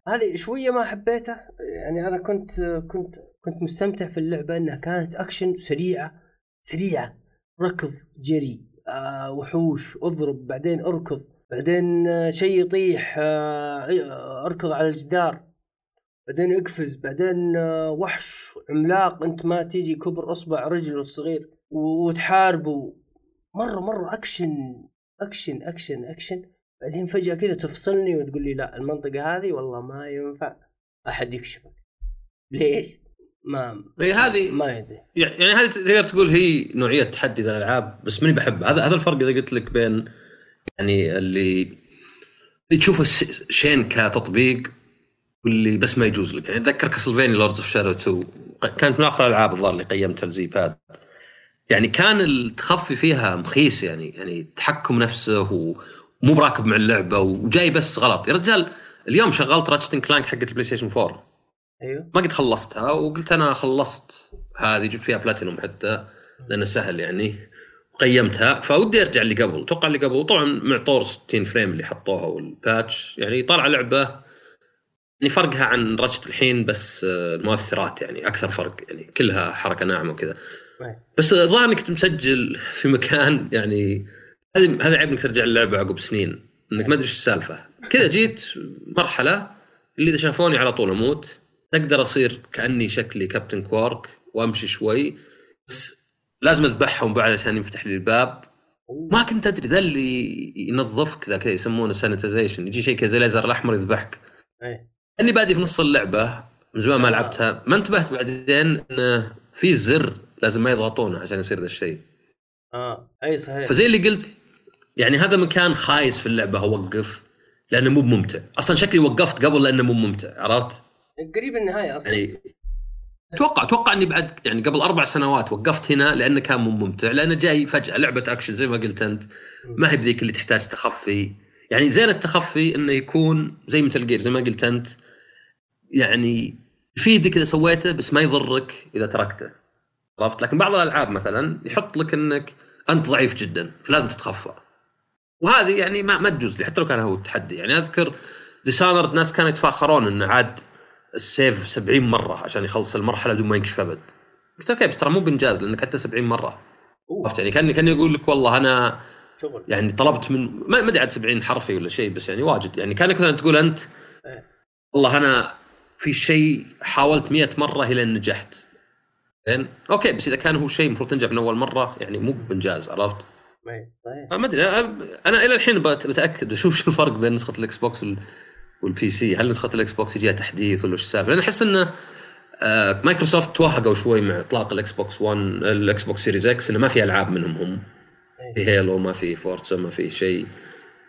هذه شوية ما حبيتها يعني أنا كنت كنت كنت مستمتع في اللعبة إنها كانت أكشن سريعة سريعة. ركض جري آه وحوش اضرب بعدين أركض بعدين شيء يطيح آه أركض على الجدار. بعدين اقفز بعدين آه، وحش عملاق انت ما تيجي كبر اصبع رجله الصغير وتحاربه. مرة مرة action action action action بعدين فجأة كذا تفصلني وتقول لي لا المنطقة هذه والله ما ينفع. أحد يكشفك. ليش؟ ما هذه ما يدري. يعني هذه تقدر تقول هي نوعية تحدي الألعاب بس ماني بحب هذا هذا الفرق إذا قلت لك بين يعني اللي اللي تشوفه شين كتطبيق واللي بس ما يجوز لك. يعني أتذكر Castlevania Lords of Shadow 2 كانت من اخر الألعاب الظاهر اللي قيمتها الزي باد يعني كان التخفي فيها مخيس يعني يعني التحكم نفسه ومو براكب مع اللعبة وجاي بس غلط. يا رجال اليوم شغلت Ratchet Clank حقت ال PlayStation 4 أيوه. ما قد خلصتها وقلت أنا خلصت هذه جبت فيها بلاتينوم حتى لأنه سهل يعني قيمتها فودي أرجع اللي قبل. أتوقع اللي قبل طبعا مع طور 60 frame اللي حطوها وال patch يعني طالع لعبة يعني فرقها عن Ratchet الحين بس آه، المؤثرات يعني أكثر فرق يعني كلها حركة ناعمة وكذا. بس الظاهر إنك كنت مسجل في مكان يعني هذا هذا عيب إنك ترجع اللعبة عقب سنين. إنك ما أدري إيش السالفة. كذا جيت مرحلة اللي إذا شافوني على طول أموت أقدر أصير كأني شكلي Captain Qwark وأمشي شوي. بس لازم أذبحهم بعد عشان يفتح لي الباب. ما كنت أدري ذا اللي ينظفك ذا كذا يسمونه sanitization يجي شيء كذا زي الأحمر يذبحك. اني بادي في نص اللعبة من زمان ما لعبتها. ما انتبهت بعدين إنه في زر لازم ما يضغطونه عشان يصير ذا الشيء. آه. أي صحيح. فزي اللي قلت يعني هذا مكان خايس في اللعبة اوقف لأنه مو ممتع أصلا شكلي وقفت قبل لأنه مو ممتع عرفت؟ قريب النهاية أصلا. يعني أتوقع أتوقع إني بعد يعني قبل أربع سنوات وقفت هنا لأنه كان مو ممتع لأنه جاي فجأة. لعبة أكشن زي ما قلت أنت. ما هي بذيك اللي تحتاج تخفي. يعني زين التخفي إنه يكون زي Metal Gear زي ما قلت أنت. يعني يفيدك إذا سويته بس ما يضرك إذا تركته. عرفت؟ لكن بعض الألعاب مثلا يحط لك إنك أنت ضعيف جدا فلازم تتخفى. وهذه يعني ما ما تجوز لي حتى لو كان هو التحدي. يعني أذكر Dishonored ناس كانوا يتفاخرون إنه عاد ال save 70 مرة عشان يخلص المرحلة بدون ما ينكشف ابد قلت okay بس ترى مو بإنجاز لأنك حتى 70 مرة. عرفت؟ يعني كان كان يقول لك والله أنا شغل يعني طلبت من ما أدري عاد 70 حرفي ولا شيء بس يعني واجد. يعني كأنك مثلا تقول أنت إيه. والله أنا في شيء حاولت مئة مرة إلى أن نجحت. زين؟ okay بس إذا كان هو شيء المفروض تنجح من أول مرة يعني مو بإنجاز عرفت؟ اي صحيح ما أدري أنا- أنا إلى الحين بت- بتأكد أشوف شو الفرق بين نسخة ال Xbox وال- وال PC هل نسخة ال Xbox يجيها تحديث ولا وش السالفة؟ لأن أحس إنه آه، مايكروسوفت توهقوا شوي مع إطلاق ال Xbox 1 ال Xbox Series X إنه ما في ألعاب منهم هم. في Halo ما في Forza ما في شيء.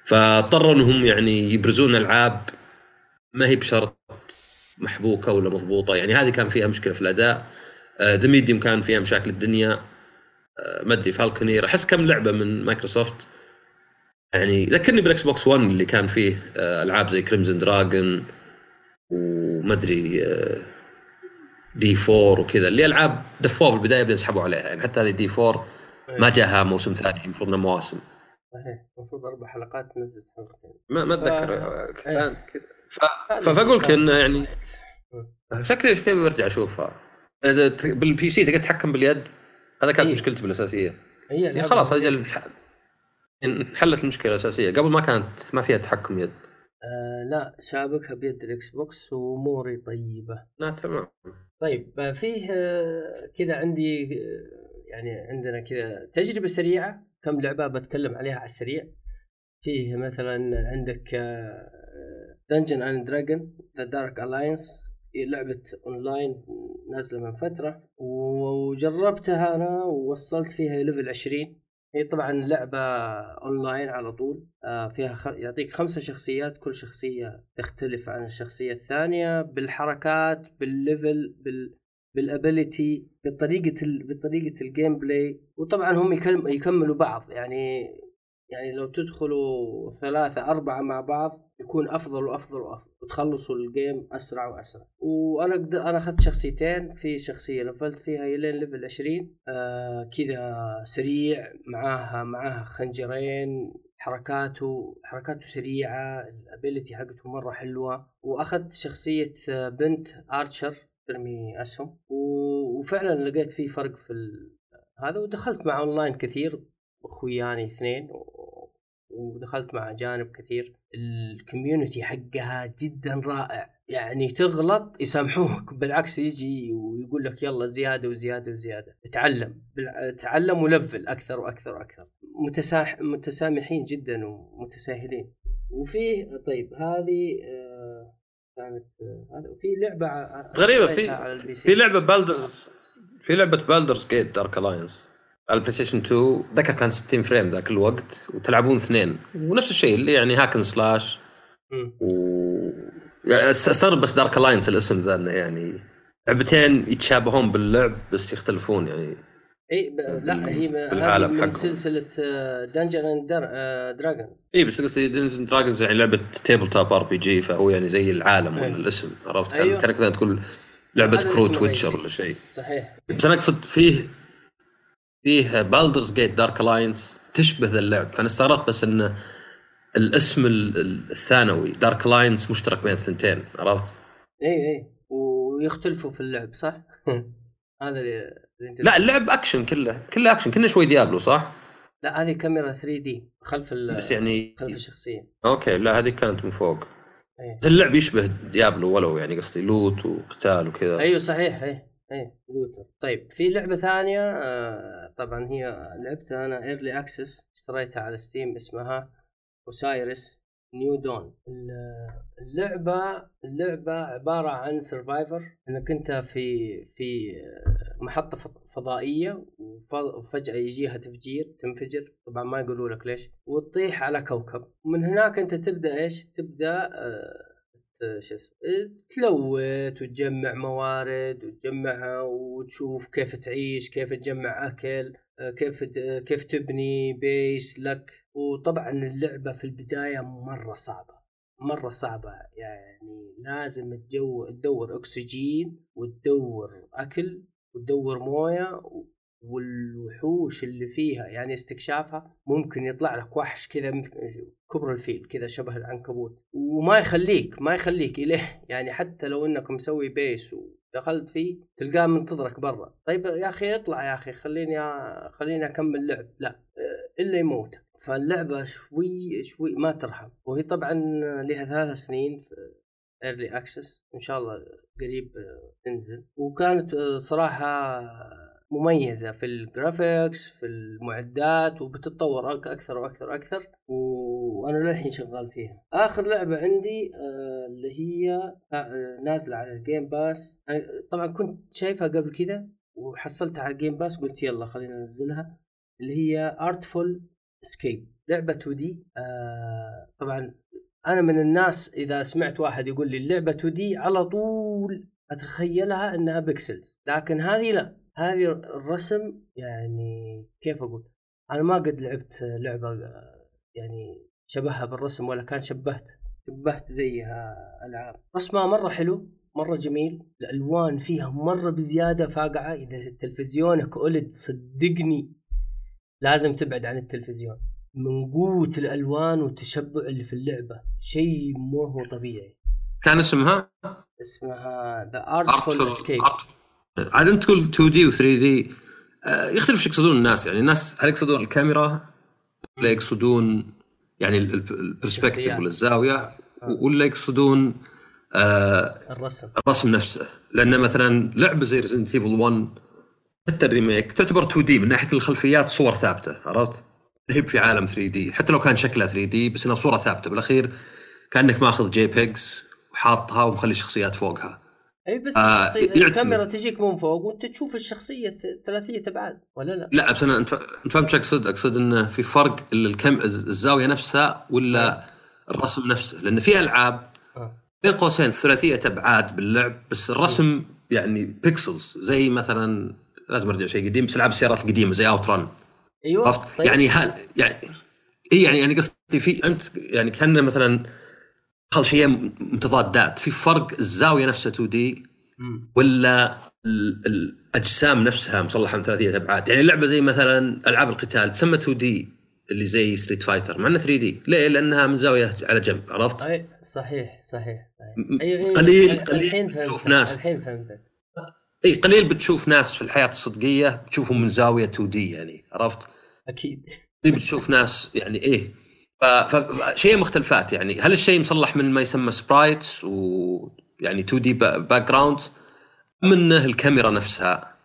فاضطروا إنهم يعني يبرزون ألعاب ما هي بشرط محبوكة ولا مضبوطة. يعني هذه كان فيها مشكلة في الأداء. The Medium كان فيها مشاكل الدنيا. آه، ما أدري Falconeer أحس كم لعبة من مايكروسوفت يعني ذكرني بال Xbox 1 اللي كان فيه آه، ألعاب زي Crimson Dragon وما أدري آه، D 4 وكذا اللي ألعاب دفوها في البداية بعدين سحبوا عليها. يعني حتى هذه D 4 ما جاها موسم ثاني المفروض انه مواسم. صحيح. المفروض أربع حلقات نزلت حلقتين. ما ما أتذكر. آه، كان كذا. ف- فبقول لك انه يعني. شكلي شكلي برجع أشوفها. بال PC تقدر تتحكم باليد؟ هذا كانت إيه. مشكلتي بالأساسية. هي يعني خلاص. أجل انحلت المشكلة الأساسية. قبل ما كانت ما فيها تحكم يد. آه لا شابكها بيد ال Xbox وأموري طيبة. لا تمام. طيب آه، فيه آه، كذا عندي آه، يعني عندنا كذا تجربة سريعة كم لعبة بتكلم عليها على السريع. فيه مثلا عندك Dungeons and Dragons The Dark Alliance لعبة اونلاين نازلة من فترة وجربتها أنا ووصلت فيها level 20 هي طبعا لعبة اونلاين على طول آه، فيها خ... يعطيك خمسة شخصيات كل شخصية تختلف عن الشخصية الثانية بالحركات بال level بال بال ability بطريقة ال... بطريقة ال gameplay وطبعا هم. يكملوا بعض يعني يعني لو تدخلوا ثلاثة أربعة مع بعض يكون أفضل وأفضل وأفضل وتخلصوا ال game أسرع وأسرع وأنا قد... أنا أخذت شخصيتين في شخصية لفلت فيها إلين level 20 آه كذا سريع معاها معاها خنجرين حركاته حركاته سريعة ال ability حقته مرة حلوة وأخذت شخصية آه، بنت archer ترمي أسهم و... وفعلا لقيت فيه فرق في. هذا ودخلت مع اونلاين كثير اخوياني اثنين و- ودخلت مع اجانب كثير. ال community حقها جدا رائع. يعني تغلط يسامحوك بالعكس يجي ويقول لك يلا زيادة وزيادة وزيادة. اتعلم بالع- اتعلم ولفل أكثر وأكثر وأكثر. متساح متسامحين جدا ومتساهلين. وفيه طيب هذه آه، كانت آه، هذا وفي لعبة ع- غريبة، في-. في لعبة Baldur's في لعبة Baldur's Gate Dark Alliance ال PlayStation 2 ذكر كان 60 frame ذاك الوقت وتلعبون اثنين ونفس الشيء اللي يعني hack and slash. و يعني أستغرب بس Dark Alliance الاسم ذا يعني لعبتين يتشابهون باللعب بس يختلفون يعني اي ب... لا هي بالعالم من حقهم. سلسلة Dungeons and Dragons اي إيه، بس قصدي Dungeon Dragons يعني لعبة tabletop RPG فهو يعني زي العالم. ولا الاسم عرفت أيوة. كانك تقول لعبة كروت Witcher. ولا شيء صحيح بس أنا أقصد فيه فيه Baldur's Gate Dark Alliance تشبه ذا اللعب. فانا استغربت بس انه الاسم ال- ال- الثانوي Dark Alliance مشترك بين الثنتين عرفت؟ إي إي. ويختلفوا في اللعب صح؟ هذا اللي أنت لا اللعب أكشن كله كله أكشن كنا شوي Diablo صح؟ لا هذه كاميرا 3 D خلف ال... بس يعني خلف الشخصية. okay لا هذه كانت من فوق. بس اللعب يشبه Diablo ولو يعني قصدي loot وقتال وكذا. أيوه صحيح إي. اي looter طيب في لعبة ثانية آه طبعا هي لعبتها أنا early access اشتريتها على Steam اسمها Osiris New Dawn اللعبة اللعبة عبارة عن survival إنك أنت في في محطة فض- فضائية وف- وفجأة يجيها تفجير تنفجر. طبعا ما يقولوا لك ليش. وتطيح على كوكب. ومن هناك أنت تبدأ إيش؟ تبدأ آه شو اسمه تلوت وتجمع موارد وتجمعها وتشوف كيف تعيش كيف تجمع أكل آه، كيف ت- كيف تبني بيس لك. وطبعا اللعبة في البداية مرة صعبة مرة صعبة. يعني لازم تدور أكسجين وتدور أكل وتدور موية والوحوش اللي فيها يعني استكشافها ممكن يطلع لك وحش كذا كبر الفيل كذا شبه العنكبوت. وما يخليك ما يخليك إليه. يعني حتى لو إنك مسوي بيس ودخلت فيه تلقاه منتظرك برا. طيب يا أخي اطلع يا أخي خليني خليني أكمل لعب. لا إلا يموتك فاللعبة شوي شوي ما ترحم. وهي طبعا لها ثلاث سنين early access إن شاء الله قريب تنزل. وكانت صراحة مميزة في ال graphics في المعدات وبتتطور أكثر وأكثر وأكثر. وأنا للحين شغال فيها. آخر لعبة عندي آه اللي هي آه نازلة على ال Game Pass طبعا كنت شايفها قبل كذا وحصلتها على ال Game Pass قلت يلا خلينا ننزلها. اللي هي Artful Escape لعبة 2 D آه طبعا أنا من الناس إذا سمعت واحد يقول لي اللعبة 2 D على طول أتخيلها إنها pixels لكن هذه لا. هذه الرسم يعني كيف أقول؟ أنا ما قد لعبت لعبة يعني شبهها بالرسم ولا كان شبهت شبهت زيها ألعاب. رسمها مرة حلو مرة جميل الألوان فيها مرة بزيادة فاقعة. إذا تلفزيونك OLED صدقني لازم تبعد عن التلفزيون. من قوة الألوان والتشبع اللي في اللعبة. شيء مو هو طبيعي. كان اسمها؟ اسمها The Artful Escape عاد أنت تقول 2 D و 3 D يختلف إيش يقصدون الناس. يعني الناس هل يقصدون الكاميرا؟ ولا يقصدون يعني ال perspective ولا الزاوية؟ آه. ولا يقصدون آه الرسم. الرسم نفسه. لأن مثلا لعبة زي Resident Evil 1 حتى ال remake تعتبر 2 D من ناحية الخلفيات صور ثابتة عرفت؟ هي في عالم 3 D حتى لو كان شكلها 3 D بس إنها صورة ثابتة. بالأخير كأنك ماخذ JPEGs وحاطها ومخلي الشخصيات فوقها. اي بس آه الكاميرا تجيك من فوق وأنت تشوف الشخصية ثلاثيه ابعاد ولا لا؟ لا بس أنا أنت فهمت اقصد؟ اقصد انه في فرق الكم الزاوية نفسها ولا آه. الرسم نفسه لأن في ألعاب آه. بين قوسين ثلاثيه ابعاد باللعب بس الرسم يعني pixels زي مثلا لازم أرجع شيء قديم بس ألعاب السيارات القديمة زي OutRun أيوه طيب. يعني هل يعني اي يعني يعني قصدي في أنت يعني كان مثلا خل شيء متضادات في فرق الزاوية نفسها 2 D ولا الاجسام نفسها مصلحة من ثلاثية أبعاد يعني لعبة زي مثلا ألعاب القتال تسمى 2 D اللي زي Street Fighter مع إنها 3 D ليه؟ لأنها من زاوية على جنب عرفت؟ أي صحيح صحيح, صحيح. أي أي قليل قليل الحين فهمت ناس الحين فهمت إي قليل بتشوف ناس في الحياة الصدقية بتشوفهم من زاوية 2 D يعني عرفت؟ أكيد بتشوف ناس يعني إيه فشيء مختلفات يعني. هل الشيء مصلح من ما يسمى sprites ويعني 2 D background منه الكاميرا نفسها.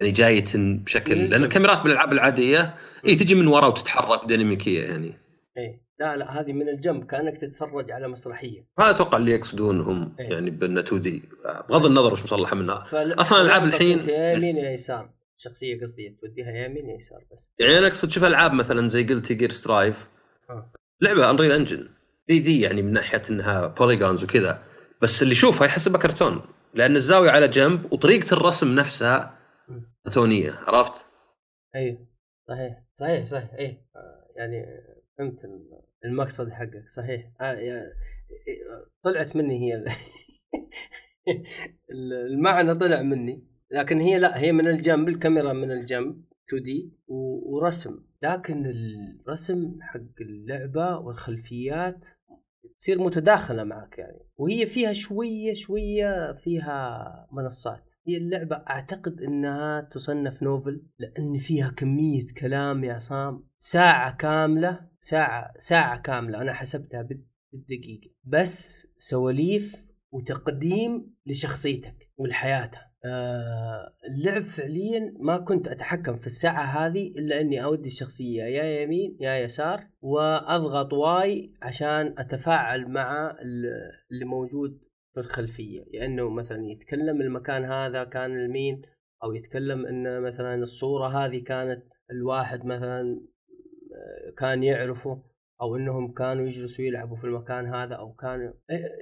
يعني جاية بشكل لأن الكاميرات بالألعاب العادية اي تجي من ورا وتتحرك ديناميكية يعني. اي لا لا هذه من الجنب كأنك تتفرج على مسرحية. هذا أتوقع اللي يقصدون هم إيه؟ يعني بأن 2 D بغض النظر وش مصلحه منها. أصلا العاب الحين يا يمين يا يسار. شخصية قصدي توديها يا يمين يا يسار بس. يعني أنا أقصد شوف ألعاب مثلا زي Guilty Gear Strive لعبة Unreal Engine 3 D يعني من ناحية إنها polygons وكذا. بس اللي يشوفها يحسبها كرتون. لأن الزاوية على جنب وطريقة الرسم نفسها كرتونية. عرفت؟ أيوه صحيح. صحيح صحيح. أي. يعني فهمت المقصد حقك. صحيح. آه يعني طلعت مني هي المعنى طلع مني. لكن هي لا هي من الجنب الكاميرا من الجنب 2 دي ورسم. لكن الرسم حق اللعبة والخلفيات تصير متداخلة معك يعني. وهي فيها شوية شوية فيها منصات. هي اللعبة أعتقد أنها تصنف نوفل لأن فيها كمية كلام يا عصام. ساعة كاملة ساعة ساعة كاملة. أنا حسبتها بالدقيقة. بس سواليف وتقديم لشخصيتك ولحياتها. آه اللعب فعليا ما كنت أتحكم في الساعة هذه إلا إني أودي الشخصية يا يمين يا يسار وأضغط واي عشان أتفاعل مع اللي موجود في الخلفية. لأنه مثلا يتكلم المكان هذا كان المين أو يتكلم إن مثلا الصورة هذه كانت الواحد مثلا آه، كان يعرفه. أو إنهم كانوا يجلسوا يلعبوا في المكان هذا أو كانوا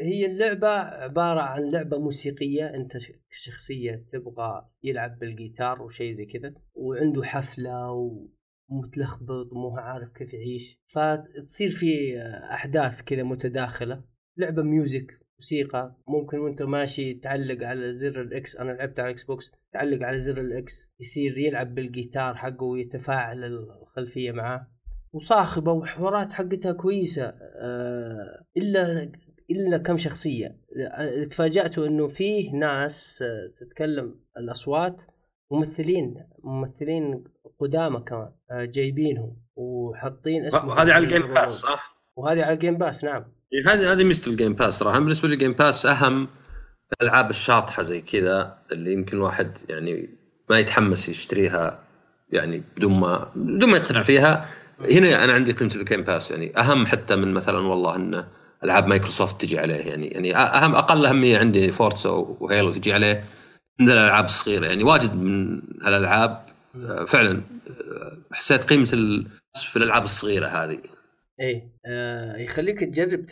هي اللعبة عبارة عن لعبة موسيقية أنت شخصيه تبغى يلعب بالجيتار وشيء زي كذا وعنده حفلة ومتلخبط ومو عارف كيف يعيش. فتصير في أحداث كذا متداخلة. لعبة music موسيقى. ممكن وأنت ماشي تعلق على زر ال X أنا لعبت على ال Xbox تعلق على زر ال X يصير يلعب بالجيتار حقه ويتفاعل الخلفية معاه. وصاخبة وحوارات حقتها كويسة آه إلا إلا كم شخصية. تفاجأت إنه فيه ناس تتكلم الأصوات ممثلين ممثلين قدامى كمان آه جايبينهم وحاطين اسم هذه على ال Game Pass صح؟ وهذه على ال Game Pass نعم. إيه، هذه هذه ميزة ال Game Pass صراحة. بالنسبة لي ال Game Pass أهم الالعاب الشاطحة زي كذا اللي يمكن الواحد يعني ما يتحمس يشتريها يعني بدون ما بدون ما يقتنع فيها. هنا أنا عندي قيمه ال Game Pass يعني أهم حتى من مثلا والله إن ألعاب مايكروسوفت تجي عليه يعني يعني أهم أقل أهمية عندي Forza و Halo تجي عليه من الألعاب الصغيرة يعني واجد من الألعاب آه، فعلا حسيت قيمة في الألعاب الصغيرة هذه. إيه آه يخليك تجرب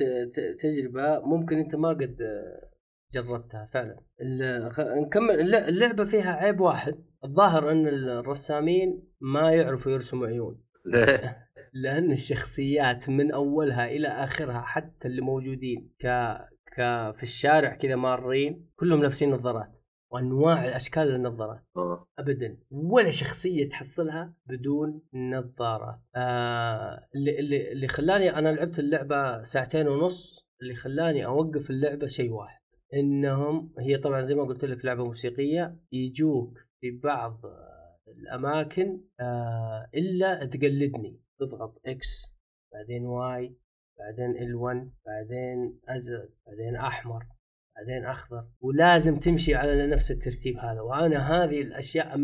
تجربة ممكن أنت ما قد آه، جربتها فعلا. نكمل اللعبة فيها عيب واحد الظاهر إن الرسامين ما يعرفوا يرسموا عيون. ليه؟ لأن الشخصيات من أولها إلى آخرها حتى اللي موجودين ك ك في الشارع كذا مارين كلهم لابسين نظارات وأنواع الأشكال النظارات أوه. ابدا ولا شخصية تحصلها بدون نظارات آه اللي اللي اللي خلاني أنا لعبت اللعبة ساعتين ونص اللي خلاني أوقف اللعبة شيء واحد إنهم هي طبعا زي ما قلت لك لعبة موسيقية يجوك في بعض الأماكن آه إلا تقلدني. تضغط إكس بعدين واي بعدين ال1 بعدين أزرق بعدين أحمر بعدين أخضر. ولازم تمشي على نفس الترتيب هذا. وأنا هذه الأشياء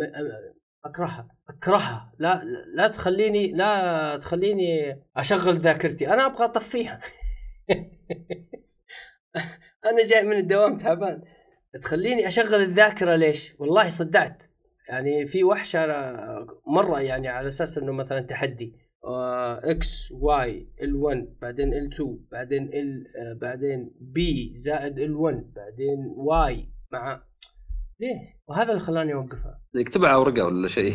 أكرهها أكرهها. لا لا تخليني لا تخليني أشغل ذاكرتي. أنا أبغى اطفيها أنا جاي من الدوام تعبان. تخليني أشغل الذاكرة ليش؟ والله صدعت. يعني في وحشة مرة يعني على أساس إنه مثلا تحدي X Y L1 بعدين L2 بعدين ال آه، بعدين B زائد L1 بعدين Y مع ليه؟ وهذا اللي خلاني اوقفها يكتبها على ورقة ولا شيء؟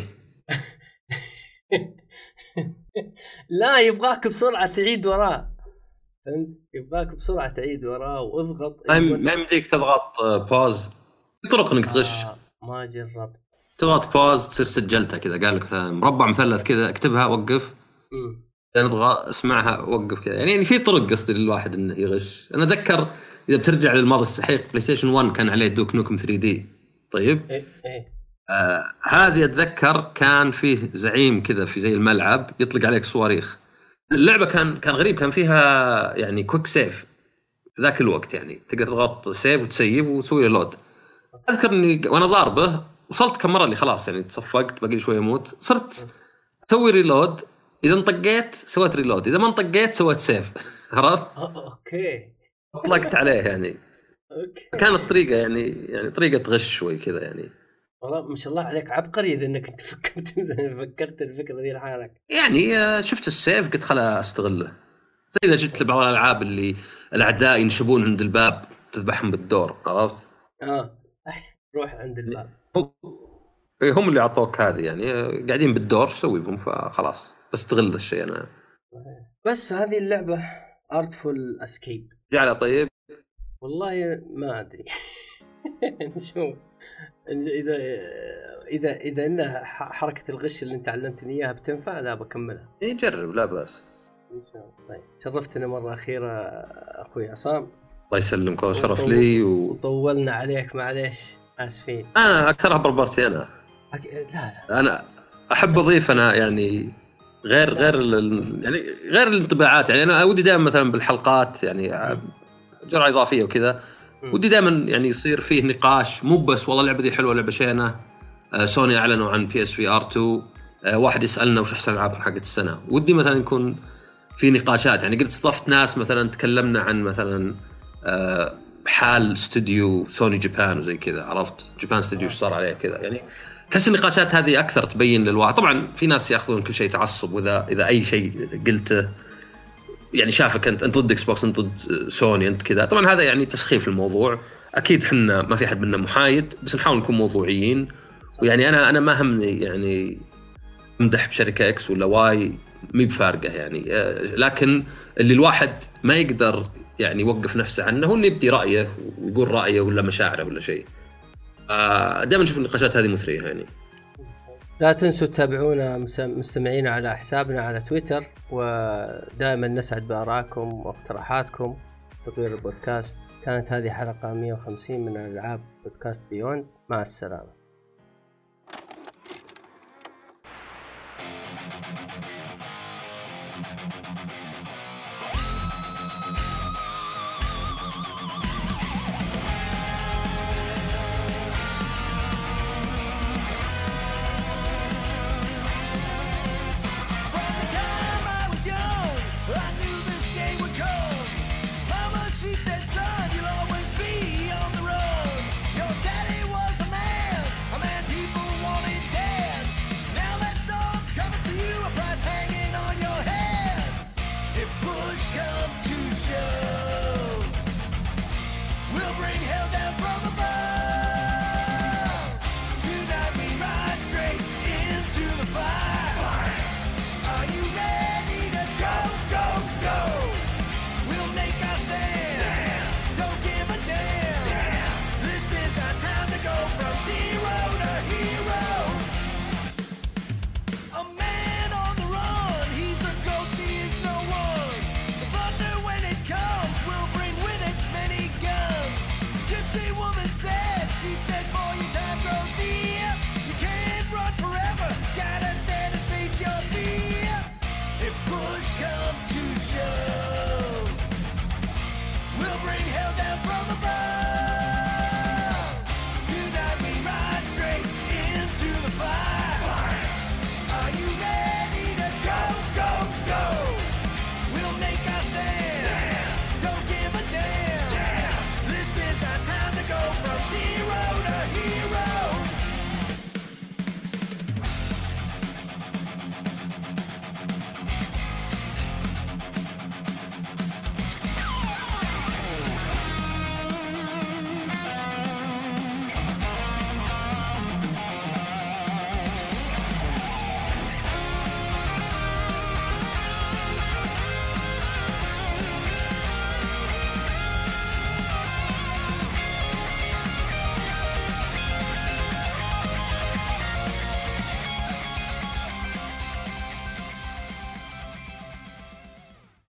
لا يبغاك بسرعة تعيد وراه. فهمت؟ يبغاك بسرعة تعيد وراه واضغط ما يمديك تضغط pause آه، طرق إنك تغش. آه ما جربت. تضغط pause تصير سجلتها كذا. قال لك مثلا مربع مثلث كذا اكتبها وقف. اضغط اسمعها وقف كذا. يعني, يعني في طرق قصدي للواحد إنه يغش. أنا أتذكر إذا بترجع للماضي السحيق بلاي ستيشن 1 كان عليه ديوك نوكم 3D طيب؟ إيه إيه. آه هذه أتذكر كان فيه زعيم كذا في زي الملعب يطلق عليك صواريخ. اللعبة كان كان غريب كان فيها يعني quick save في ذاك الوقت يعني. تقدر تضغط save وتسيب وتسوي له load أذكر إني وأنا ضاربه وصلت كم مرة اللي خلاص يعني تصفقت باقي شوي أموت. صرت أسوي reload إذا انطقيت سويت reload إذا ما انطقيت سويت save عرفت؟ okay. طلقت عليه يعني. أوكي. كانت طريقة يعني يعني طريقة غش شوي كذا يعني. والله ما شاء الله عليك عبقري إذا إنك انت فكرت فكرت الفكرة ذي لحالك. يعني آه، شفت ال save قلت خلا أستغله. زي إذا جبت بعض الألعاب اللي الأعداء ينشبون عند الباب تذبحهم بالدور عرفت؟ آه. روح عند الباب. هم اللي اعطوك هذه يعني قاعدين بالدور سوي بهم فخلاص بستغل الشيء أنا. بس هذه اللعبة ارتفول اسكيب جعلها طيب؟ والله ما أدري. نشوف اذا اذا إذا انها حركة الغش اللي أنت علمتني إياها بتنفع لا بكملها. اي جرب لا بأس. إن شاء الله. طيب شرفتنا مرة أخيرة أخوي عصام. الله يسلمك شرف لي و... وطولنا عليك معليش. اسفين أنا اكثرها بربرتي أنا. أك... لا لا. أنا أحب أضيف أنا يعني غير غير يعني غير الانطباعات. يعني أنا ودي دائما مثلا بالحلقات يعني جرعة إضافية وكذا. ودي دائما يعني يصير فيه نقاش. مو بس والله اللعبة دي حلوة لعبة شينة. آه سوني أعلنوا عن بي اس في ار 2 آه واحد يسألنا وش أحسن العابكم حقت السنة. ودي مثلا يكون في نقاشات. يعني قد استضفت ناس مثلا تكلمنا عن مثلا آه حال استوديو سوني جابان وزي كذا عرفت؟ جابان استوديو صار عليه كذا. يعني تحس النقاشات هذه أكثر تبين للواحد طبعا في ناس يأخذون كل شيء تعصب وإذا إذا أي شيء قلته يعني شافك أنت أنت ضد إكس بوكس أنت ضد سوني أنت كذا. طبعا هذا يعني تسخيف للموضوع أكيد إحنا ما في أحد منا محايد بس نحاول نكون موضوعيين. ويعني أنا أنا ما همني يعني أمدح بشركة إكس ولا واي مي بفارقة يعني. آه، لكن اللي الواحد ما يقدر يعني يوقف نفسه عنه هو انه يبدي رأيه ويقول رأيه ولا مشاعره ولا شيء. آه، دائما نشوف النقاشات هذه مثرية يعني. لا تنسوا تتابعونا مستمعينا على حسابنا على تويتر ودائما نسعد بآرائكم واقتراحاتكم تطوير البودكاست كانت هذه حلقة 150 من ألعاب بودكاست بيوند مع السلامة